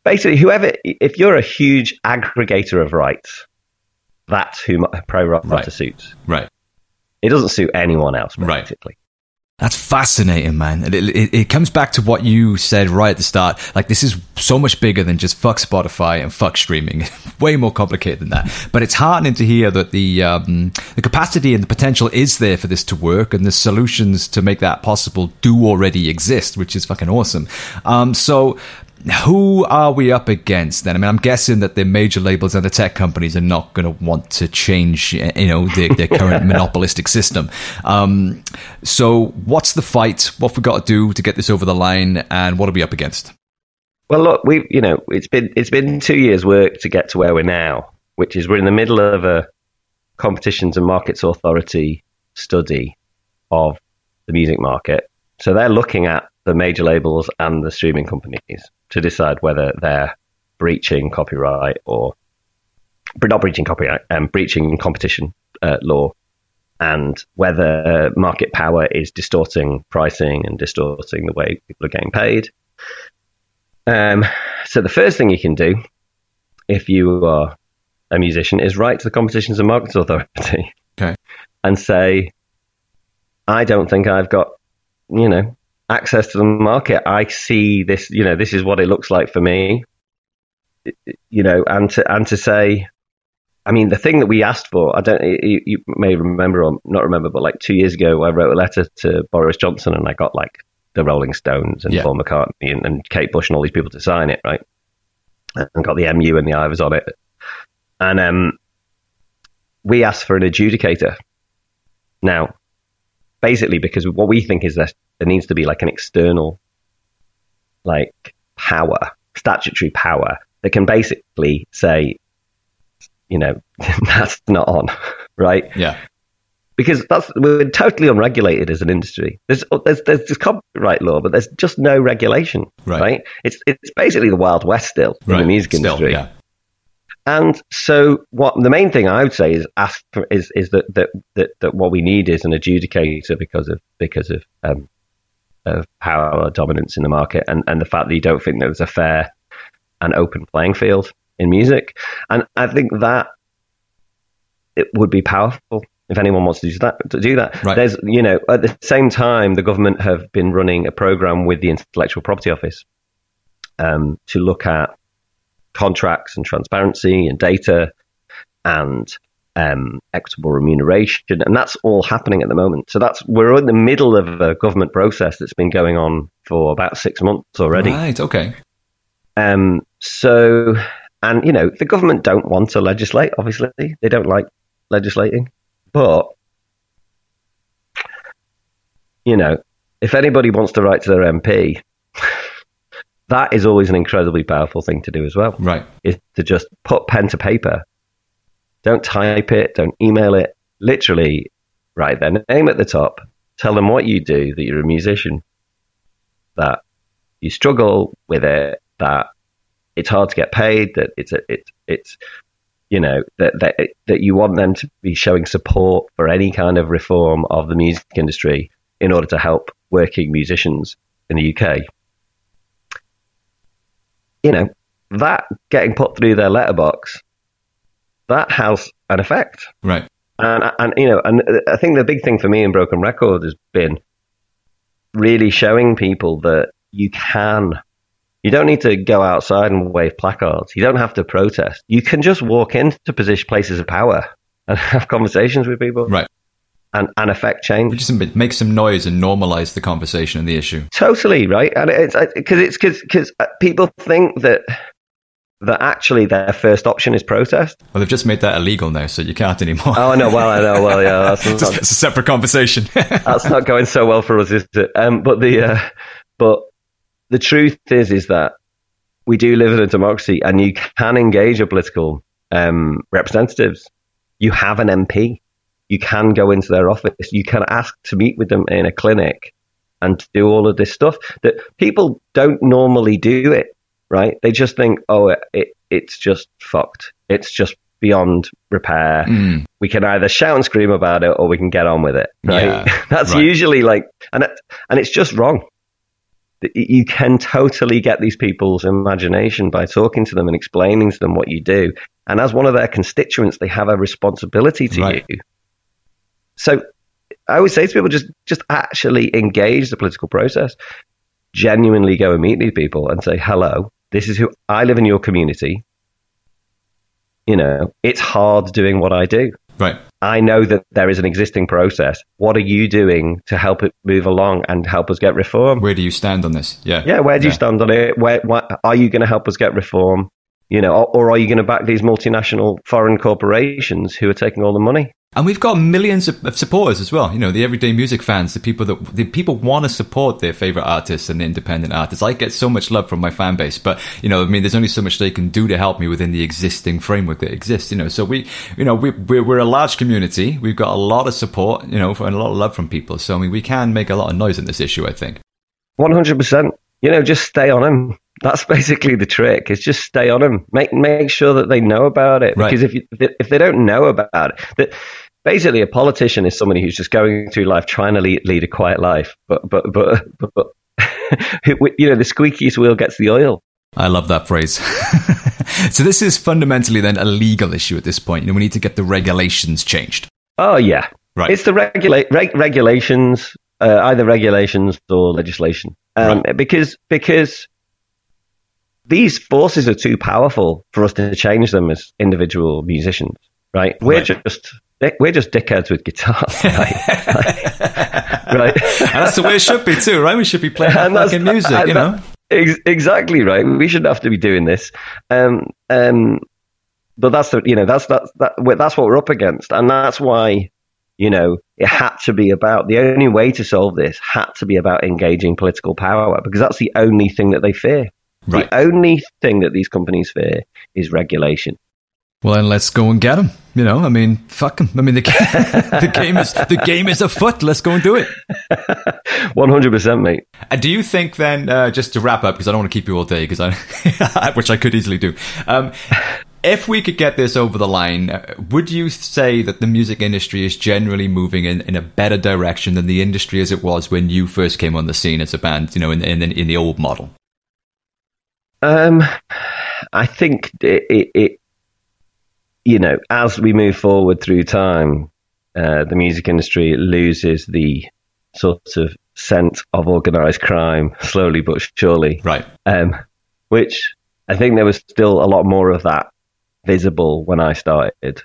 Basically, whoever, if you're a huge aggregator of rights, that's who pro rata Right. suits. Right. It doesn't suit anyone else, Right. That's fascinating, man. It, it, it comes back to what you said right at the start. Like, this is so much bigger than just fuck Spotify and fuck streaming. *laughs* Way more complicated than that. But it's heartening to hear that the um, the capacity and the potential is there for this to work, and the solutions to make that possible do already exist, which is fucking awesome. Um, so. Who are we up against then? I mean, I'm guessing that the major labels and the tech companies are not going to want to change, you know, their, their current *laughs* monopolistic system. Um, so, what's the fight? What have we got to do to get this over the line, and what are we up against? Well, look, we you know it's been it's been two years' work to get to where we're now, which is we're in the middle of a competitions and markets authority study of the music market. So they're looking at the major labels and the streaming companies to decide whether they're breaching copyright or not breaching copyright, um, breaching competition uh, law, and whether market power is distorting pricing and distorting the way people are getting paid. Um, so the first thing you can do, if you are a musician, is write to the Competitions and Markets Authority Okay. and say, "I don't think I've got, you know, access to the market. I see this, you know, this is what it looks like for me, you know, and to and to say." I mean, the thing that we asked for, I don't, you, you may remember or not remember, but like two years ago, I wrote a letter to Boris Johnson and I got like the Rolling Stones and Yeah. Paul McCartney and, and Kate Bush and all these people to sign it, right? And got the MU and the Ivors on it. And um, we asked for an adjudicator. Now, basically, because what we think is that there needs to be like an external, like power, statutory power that can basically say, you know, *laughs* that's not on, right? Yeah. because that's we're totally unregulated as an industry. There's oh, there's there's this copyright law, but there's just no regulation, Right. right? It's it's basically the wild west still in Right. the music Still, industry. yeah. And so, what the main thing I would say is ask for, is is that, that that that what we need is an adjudicator because of because of um, of power dominance in the market and and the fact that you don't think there's a fair and open playing field in music. And I think that it would be powerful if anyone wants to do that. To do that, Right. there's you know at the same time the government have been running a program with the Intellectual Property Office um, to look at contracts and transparency and data and um, equitable remuneration, and that's all happening at the moment. So that's we're in the middle of a government process that's been going on for about six months already. Right. Okay. Um, so, and you know, the government don't want to legislate. Obviously, they don't like legislating, but you know, if anybody wants to write to their MP, that is always an incredibly powerful thing to do as well. Right. Is to just put pen to paper. Don't type it, don't email it. Literally, write their name at the top. Tell them what you do, that you're a musician, that you struggle with it, that it's hard to get paid, that it's a, it's it's you know that that that you want them to be showing support for any kind of reform of the music industry in order to help working musicians in the UK. You know that getting put through their letterbox, that has an effect, Right. and and you know, and I think the big thing for me in Broken Record has been really showing people that you can. You don't need to go outside and wave placards. You don't have to protest. You can just walk into position places of power and *laughs* have conversations with people Right. And, and affect change. Just make some noise and normalize the conversation and the issue. Totally right, and it's because it's because because people think that that actually their first option is protest. Well, they've just made that illegal now, so you can't anymore. Oh no, well I know, well yeah, *laughs* that's it's, not, it's a separate conversation. *laughs* that's not going so well for us, is it? Um, but the uh, but the truth is is that we do live in a democracy, and you can engage your political um, representatives. You have an MP. You can go into their office. You can ask to meet with them in a clinic and do all of this stuff that people don't normally do it. Right? They just think, oh, it, it it's just fucked. It's just beyond repair Mm, we can either shout and scream about it or we can get on with it. Right? Yeah, *laughs* That's right. usually like, and it, and it's just wrong. You can totally get these people's imagination by talking to them and explaining to them what you do. And as one of their constituents, they have a responsibility to Right. you. So I always say to people, just just actually engage the political process. Genuinely go and meet these people and say, "Hello, this is who I live in your community. You know, it's hard doing what I do. right. I know that there is an existing process. What are you doing to help it move along and help us get reform? Where do you stand on this? Yeah. Yeah, where do you stand on it? Where, what, are you going to help us get reform? You know, or, or are you going to back these multinational foreign corporations who are taking all the money? And we've got millions of, of supporters as well. You know, the everyday music fans, the people that the people want to support their favorite artists and independent artists. I get so much love from my fan base, but you know, I mean, there's only so much they can do to help me within the existing framework that exists. You know, so we, you know, we, we're, we're a large community. We've got a lot of support, you know, and a lot of love from people. So I mean, we can make a lot of noise in this issue. I think. One hundred percent. You know, just stay on them. That's *laughs* basically the trick. Is just stay on them. Make make sure that they know about it. Right. Because if you, if they don't know about it, that basically a politician is somebody who's just going through life trying to lead, lead a quiet life, but but but but, but *laughs* you know the squeakiest wheel gets the oil. I love that phrase. *laughs* so this is fundamentally then a legal issue at this point. You know, we need to get the regulations changed. Oh yeah, Right. It's the regula- reg- regulations, uh, either regulations or legislation, um, because because these forces are too powerful for us to change them as individual musicians. Right? We're Right. just we're just dickheads with guitars. *laughs* Right? *laughs* right? And that's the way it should be too, right? We should be playing that And fucking music, and you know? Ex- exactly right. We shouldn't have to be doing this. Um, um, but that's the you know that's that's that, that's what we're up against, and that's why you know it had to be about the only way to solve this had to be about engaging political power because that's the only thing that they fear. Right. The only thing that these companies fear is regulation. Well, then let's go and get them. You know, I mean, fuck 'em. I mean, the, *laughs* the game is the game is afoot. Let's go and do it. *laughs* One hundred percent, mate. Uh, do you think then, uh, just to wrap up, because I don't want to keep you all day, because I, *laughs* which I could easily do. Um, if we could get this over the line, uh, would you say that the music industry is generally moving in, in a better direction than the industry as it was when you first came on the scene as a band? You know, in in, in the old model. Um, I think it, it, it, you know, as we move forward through time, uh, the music industry loses the sort of scent of organised crime slowly but surely. Right. Um, which I think there was still a lot more of that visible when I started.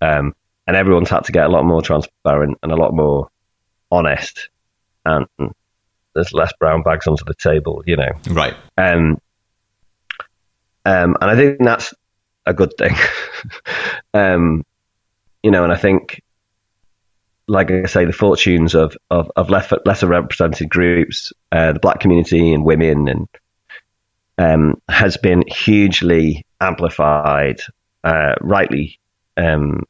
Um, and everyone's had to get a lot more transparent and a lot more honest. And there's less brown bags onto the table, you know. Right. Um, um, and I think that's a good thing. *laughs* um, you know, and I think like I say, the fortunes of of, of lesser, lesser represented groups, uh, the black community and women, and um, has been hugely amplified, uh, rightly, um,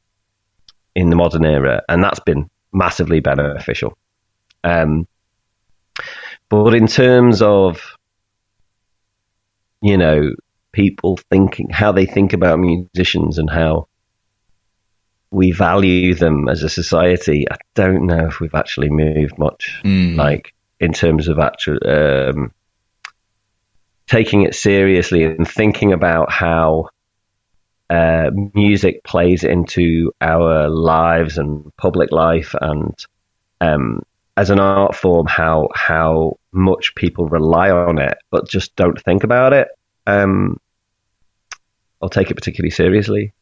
in the modern era, and that's been massively beneficial. Um, but in terms of, you know, people thinking how they think about musicians and how we value them as a society, I don't know if we've actually moved much. Mm. Like in terms of actual um, taking it seriously and thinking about how uh, music plays into our lives and public life, and um, as an art form, how how much people rely on it, but just don't think about it. Um, or take it particularly seriously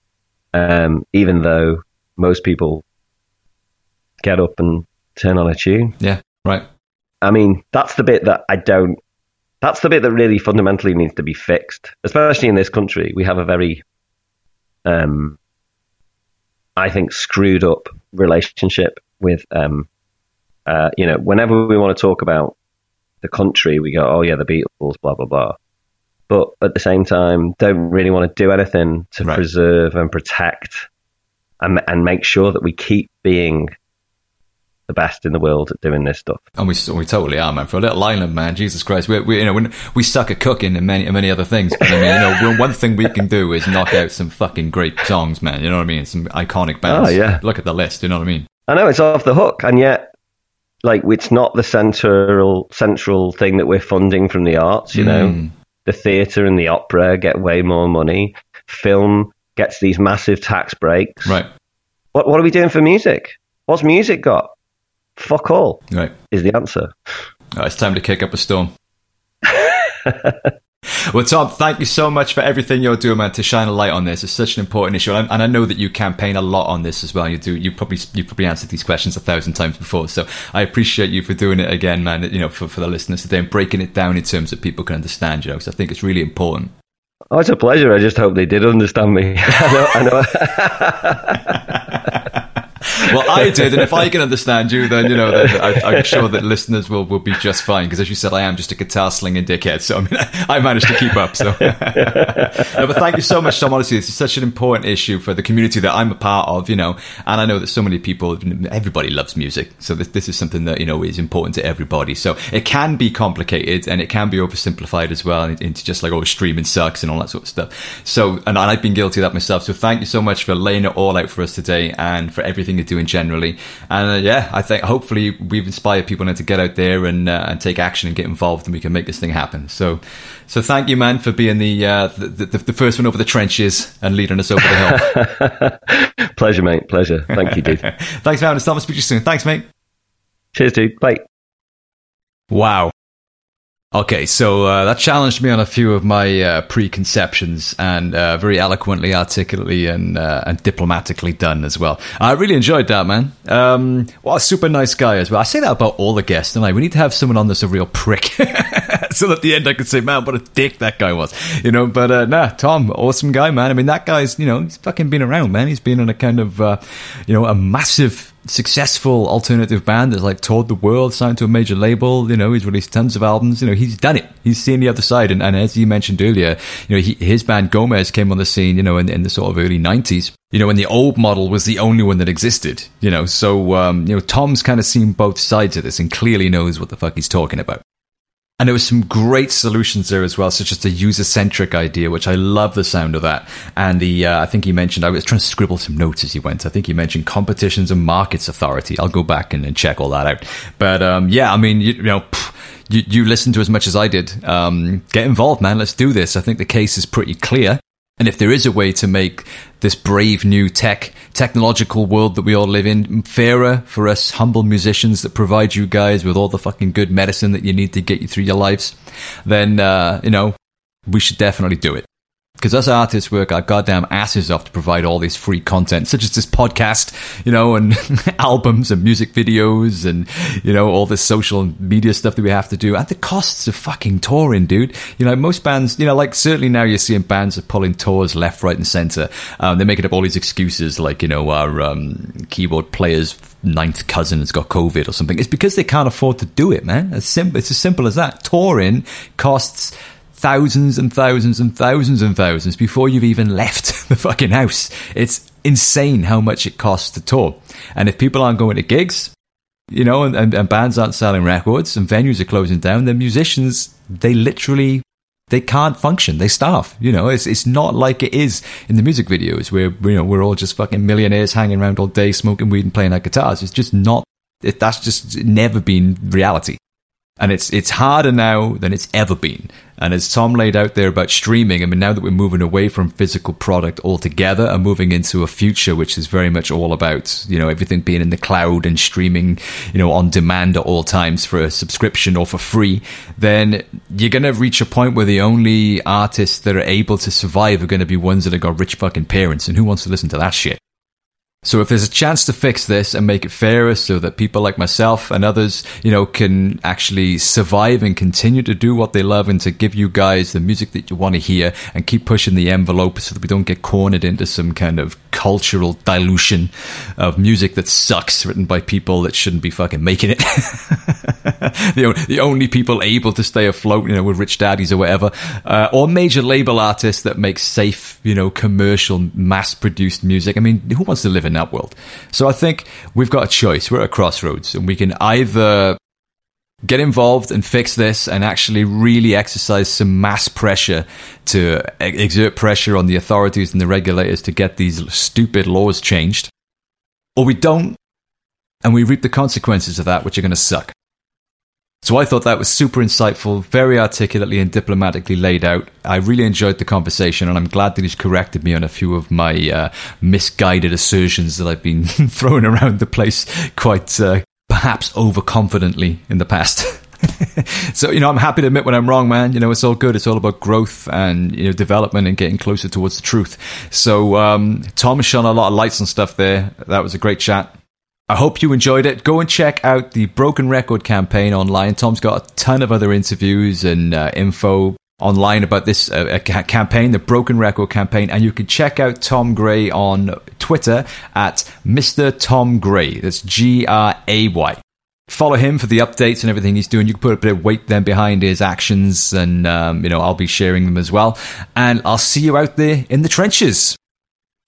um, even though most people get up and turn on a tune. Yeah, right. I mean, that's the bit that I don't. That's the bit that really fundamentally needs to be fixed, especially in this country. We have a very, um, I think, screwed up relationship with, um, uh, you know, whenever we want to talk about the country, we go, oh yeah, the Beatles, blah blah blah but at the same time don't really want to do anything to right. preserve and protect and, and make sure that we keep being the best in the world at doing this stuff. And we we totally are, man. For a little island, man, Jesus Christ, we, we you know we, we suck at cooking and many many other things. But I mean, you know, *laughs* one thing we can do is knock out some fucking great songs, man. You know what I mean? Some iconic oh, bands. Oh yeah. Look at the list. You know what I mean? I know it's off the hook, and yet. Like it's not the central central thing that we're funding from the arts, you hmm. know. The theatre and the opera get way more money. Film gets these massive tax breaks. Right. What What are we doing for music? What's music got? Fuck all. Right. Is the answer. Oh, it's time to kick up a storm. *laughs* Well, Tom, thank you so much for everything you're doing, man, to shine a light on this. It's such an important issue, and, I know that you campaign a lot on this as well. You do. You probably you probably answered these questions a thousand times before, so I appreciate you for doing it again, man. You know, for, for the listeners today and breaking it down in terms that people can understand. You know, because I think it's really important. Oh, it's a pleasure. I just hope they did understand me. *laughs* I know. I know. *laughs* well, I did, and if I can understand you, then you know, I, am sure that listeners will, will be just fine. Because as you said, I am just a guitar slinging dickhead, so I mean, *laughs* I managed to keep up. So, *laughs* no, but thank you so much, Tom. Honestly, this is such an important issue for the community that I'm a part of, you know, and I know that so many people, everybody loves music, so this, this is something that you know is important to everybody. So it can be complicated and it can be oversimplified as well into just like oh, streaming sucks and all that sort of stuff. So, and I've been guilty of that myself. So thank you so much for laying it all out for us today and for everything you're doing generally. And uh, yeah, I think hopefully we've inspired people now to get out there and uh, and take action and get involved, and we can make this thing happen. So, so thank you, man, for being the, uh, the, the, the first one over the trenches and leading us over the hill. *laughs* Pleasure, mate. Pleasure. Thank you, dude. *laughs* Thanks, man. It's Thomas. Speak to you soon. Thanks, mate. Cheers, dude. Bye. Wow. Okay, so uh, that challenged me on a few of my uh, preconceptions, and uh, very eloquently, articulately, and uh, and diplomatically done as well. I really enjoyed that, man. Um, what a super nice guy as well. I say that about all the guests, and I we need to have someone on that's a real prick, *laughs* so at the end I could say, man, what a dick that guy was, you know. But uh, nah, Tom, awesome guy, man. I mean, that guy's you know he's fucking been around, man. He's been on a kind of uh, you know a massive successful alternative band that's like toured the world, signed to a major label. You know, he's released tons of albums. You know, he's done it. He's seen the other side. And, and as you mentioned earlier, you know, he, his band Gomez came on the scene, you know, in, in the sort of early 90s. You know, when the old model was the only one that existed, you know, so, um, you know, Tom's kind of seen both sides of this and clearly knows what the fuck he's talking about. And there was some great solutions there as well, such as the user centric idea, which I love the sound of that. And the, uh, I think he mentioned, I was trying to scribble some notes as he went. I think he mentioned competitions and markets authority. I'll go back and, and check all that out. But, um, yeah, I mean, you, you know, pff, you, you listened to as much as I did. Um, get involved, man. Let's do this. I think the case is pretty clear. And if there is a way to make this brave new tech, technological world that we all live in fairer for us humble musicians that provide you guys with all the fucking good medicine that you need to get you through your lives, then, uh, you know, we should definitely do it. Because us artists work our goddamn asses off to provide all this free content, such as this podcast, you know, and *laughs* albums and music videos and, you know, all this social media stuff that we have to do. And the costs of fucking touring, dude. You know, most bands, you know, like certainly now you're seeing bands are pulling tours left, right, and center. Um, they're making up all these excuses like, you know, our um, keyboard player's ninth cousin has got COVID or something. It's because they can't afford to do it, man. It's, sim- it's as simple as that. Touring costs thousands and thousands and thousands and thousands before you've even left *laughs* the fucking house. It's insane how much it costs to tour. And if people aren't going to gigs, you know, and, and, and bands aren't selling records and venues are closing down, then musicians, they literally they can't function. They starve. You know, it's it's not like it is in the music videos where you know we're all just fucking millionaires hanging around all day smoking weed and playing our guitars. It's just not. It, that's just never been reality and it's it's harder now than it's ever been. And as Tom laid out there about streaming, I mean, now that we're moving away from physical product altogether and moving into a future which is very much all about you know everything being in the cloud and streaming, you know, on demand at all times for a subscription or for free, then you're going to reach a point where the only artists that are able to survive are going to be ones that have got rich fucking parents, and who wants to listen to that shit? So if there's a chance to fix this and make it fairer so that people like myself and others, you know, can actually survive and continue to do what they love and to give you guys the music that you want to hear and keep pushing the envelope so that we don't get cornered into some kind of cultural dilution of music that sucks written by people that shouldn't be fucking making it. *laughs* the, the only people able to stay afloat, you know, with rich daddies or whatever, uh, or major label artists that make safe, you know, commercial mass produced music. I mean, who wants to live in that world. So I think we've got a choice. We're at a crossroads, and we can either get involved and fix this and actually really exercise some mass pressure to exert pressure on the authorities and the regulators to get these stupid laws changed, or we don't, and we reap the consequences of that, which are going to suck. So I thought that was super insightful, very articulately and diplomatically laid out. I really enjoyed the conversation, and I'm glad that he's corrected me on a few of my uh, misguided assertions that I've been *laughs* throwing around the place quite uh, perhaps overconfidently in the past. *laughs* so you know, I'm happy to admit when I'm wrong, man. You know, it's all good. It's all about growth and you know development and getting closer towards the truth. So um, Tom shone a lot of lights and stuff there. That was a great chat. I hope you enjoyed it. Go and check out the Broken Record campaign online. Tom's got a ton of other interviews and uh, info online about this uh, campaign, the Broken Record campaign, and you can check out Tom Gray on Twitter at Mr. Tom Gray. That's G R A Y. Follow him for the updates and everything he's doing. You can put a bit of weight then behind his actions, and um, you know I'll be sharing them as well. And I'll see you out there in the trenches.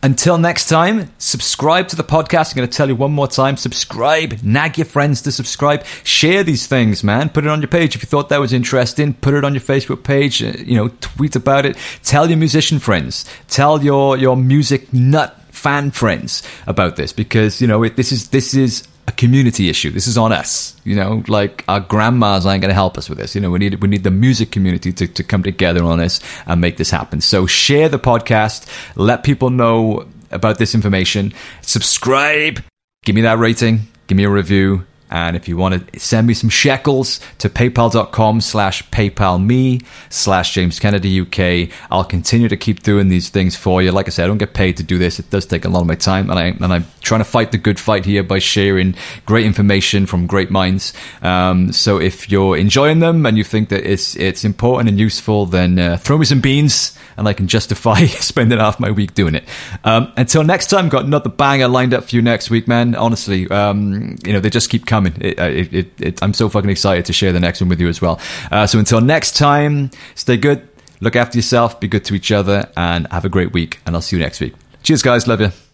Until next time, subscribe to the podcast. I'm going to tell you one more time subscribe, nag your friends to subscribe, share these things, man. Put it on your page if you thought that was interesting. Put it on your Facebook page, uh, you know, tweet about it. Tell your musician friends, tell your, your music nut fan friends about this because, you know, it, this is, this is a community issue. This is on us. You know, like our grandmas aren't going to help us with this. You know, we need we need the music community to, to come together on this and make this happen. So share the podcast, let people know about this information, subscribe, give me that rating, give me a review, and if you want to send me some shekels to paypal.com slash paypal me slash James Kennedy UK, I'll continue to keep doing these things for you. Like I said, I don't get paid to do this. It does take a lot of my time. And, I, and I'm trying to fight the good fight here by sharing great information from great minds. Um, so if you're enjoying them and you think that it's, it's important and useful, then uh, throw me some beans and I can justify *laughs* spending half my week doing it. Um, until next time, got another banger lined up for you next week, man. Honestly, um, you know, they just keep coming coming. It, uh, it, it, I'm so fucking excited to share the next one with you as well. Uh, so until next time, stay good, look after yourself, be good to each other, and have a great week. And I'll see you next week. Cheers, guys. Love you.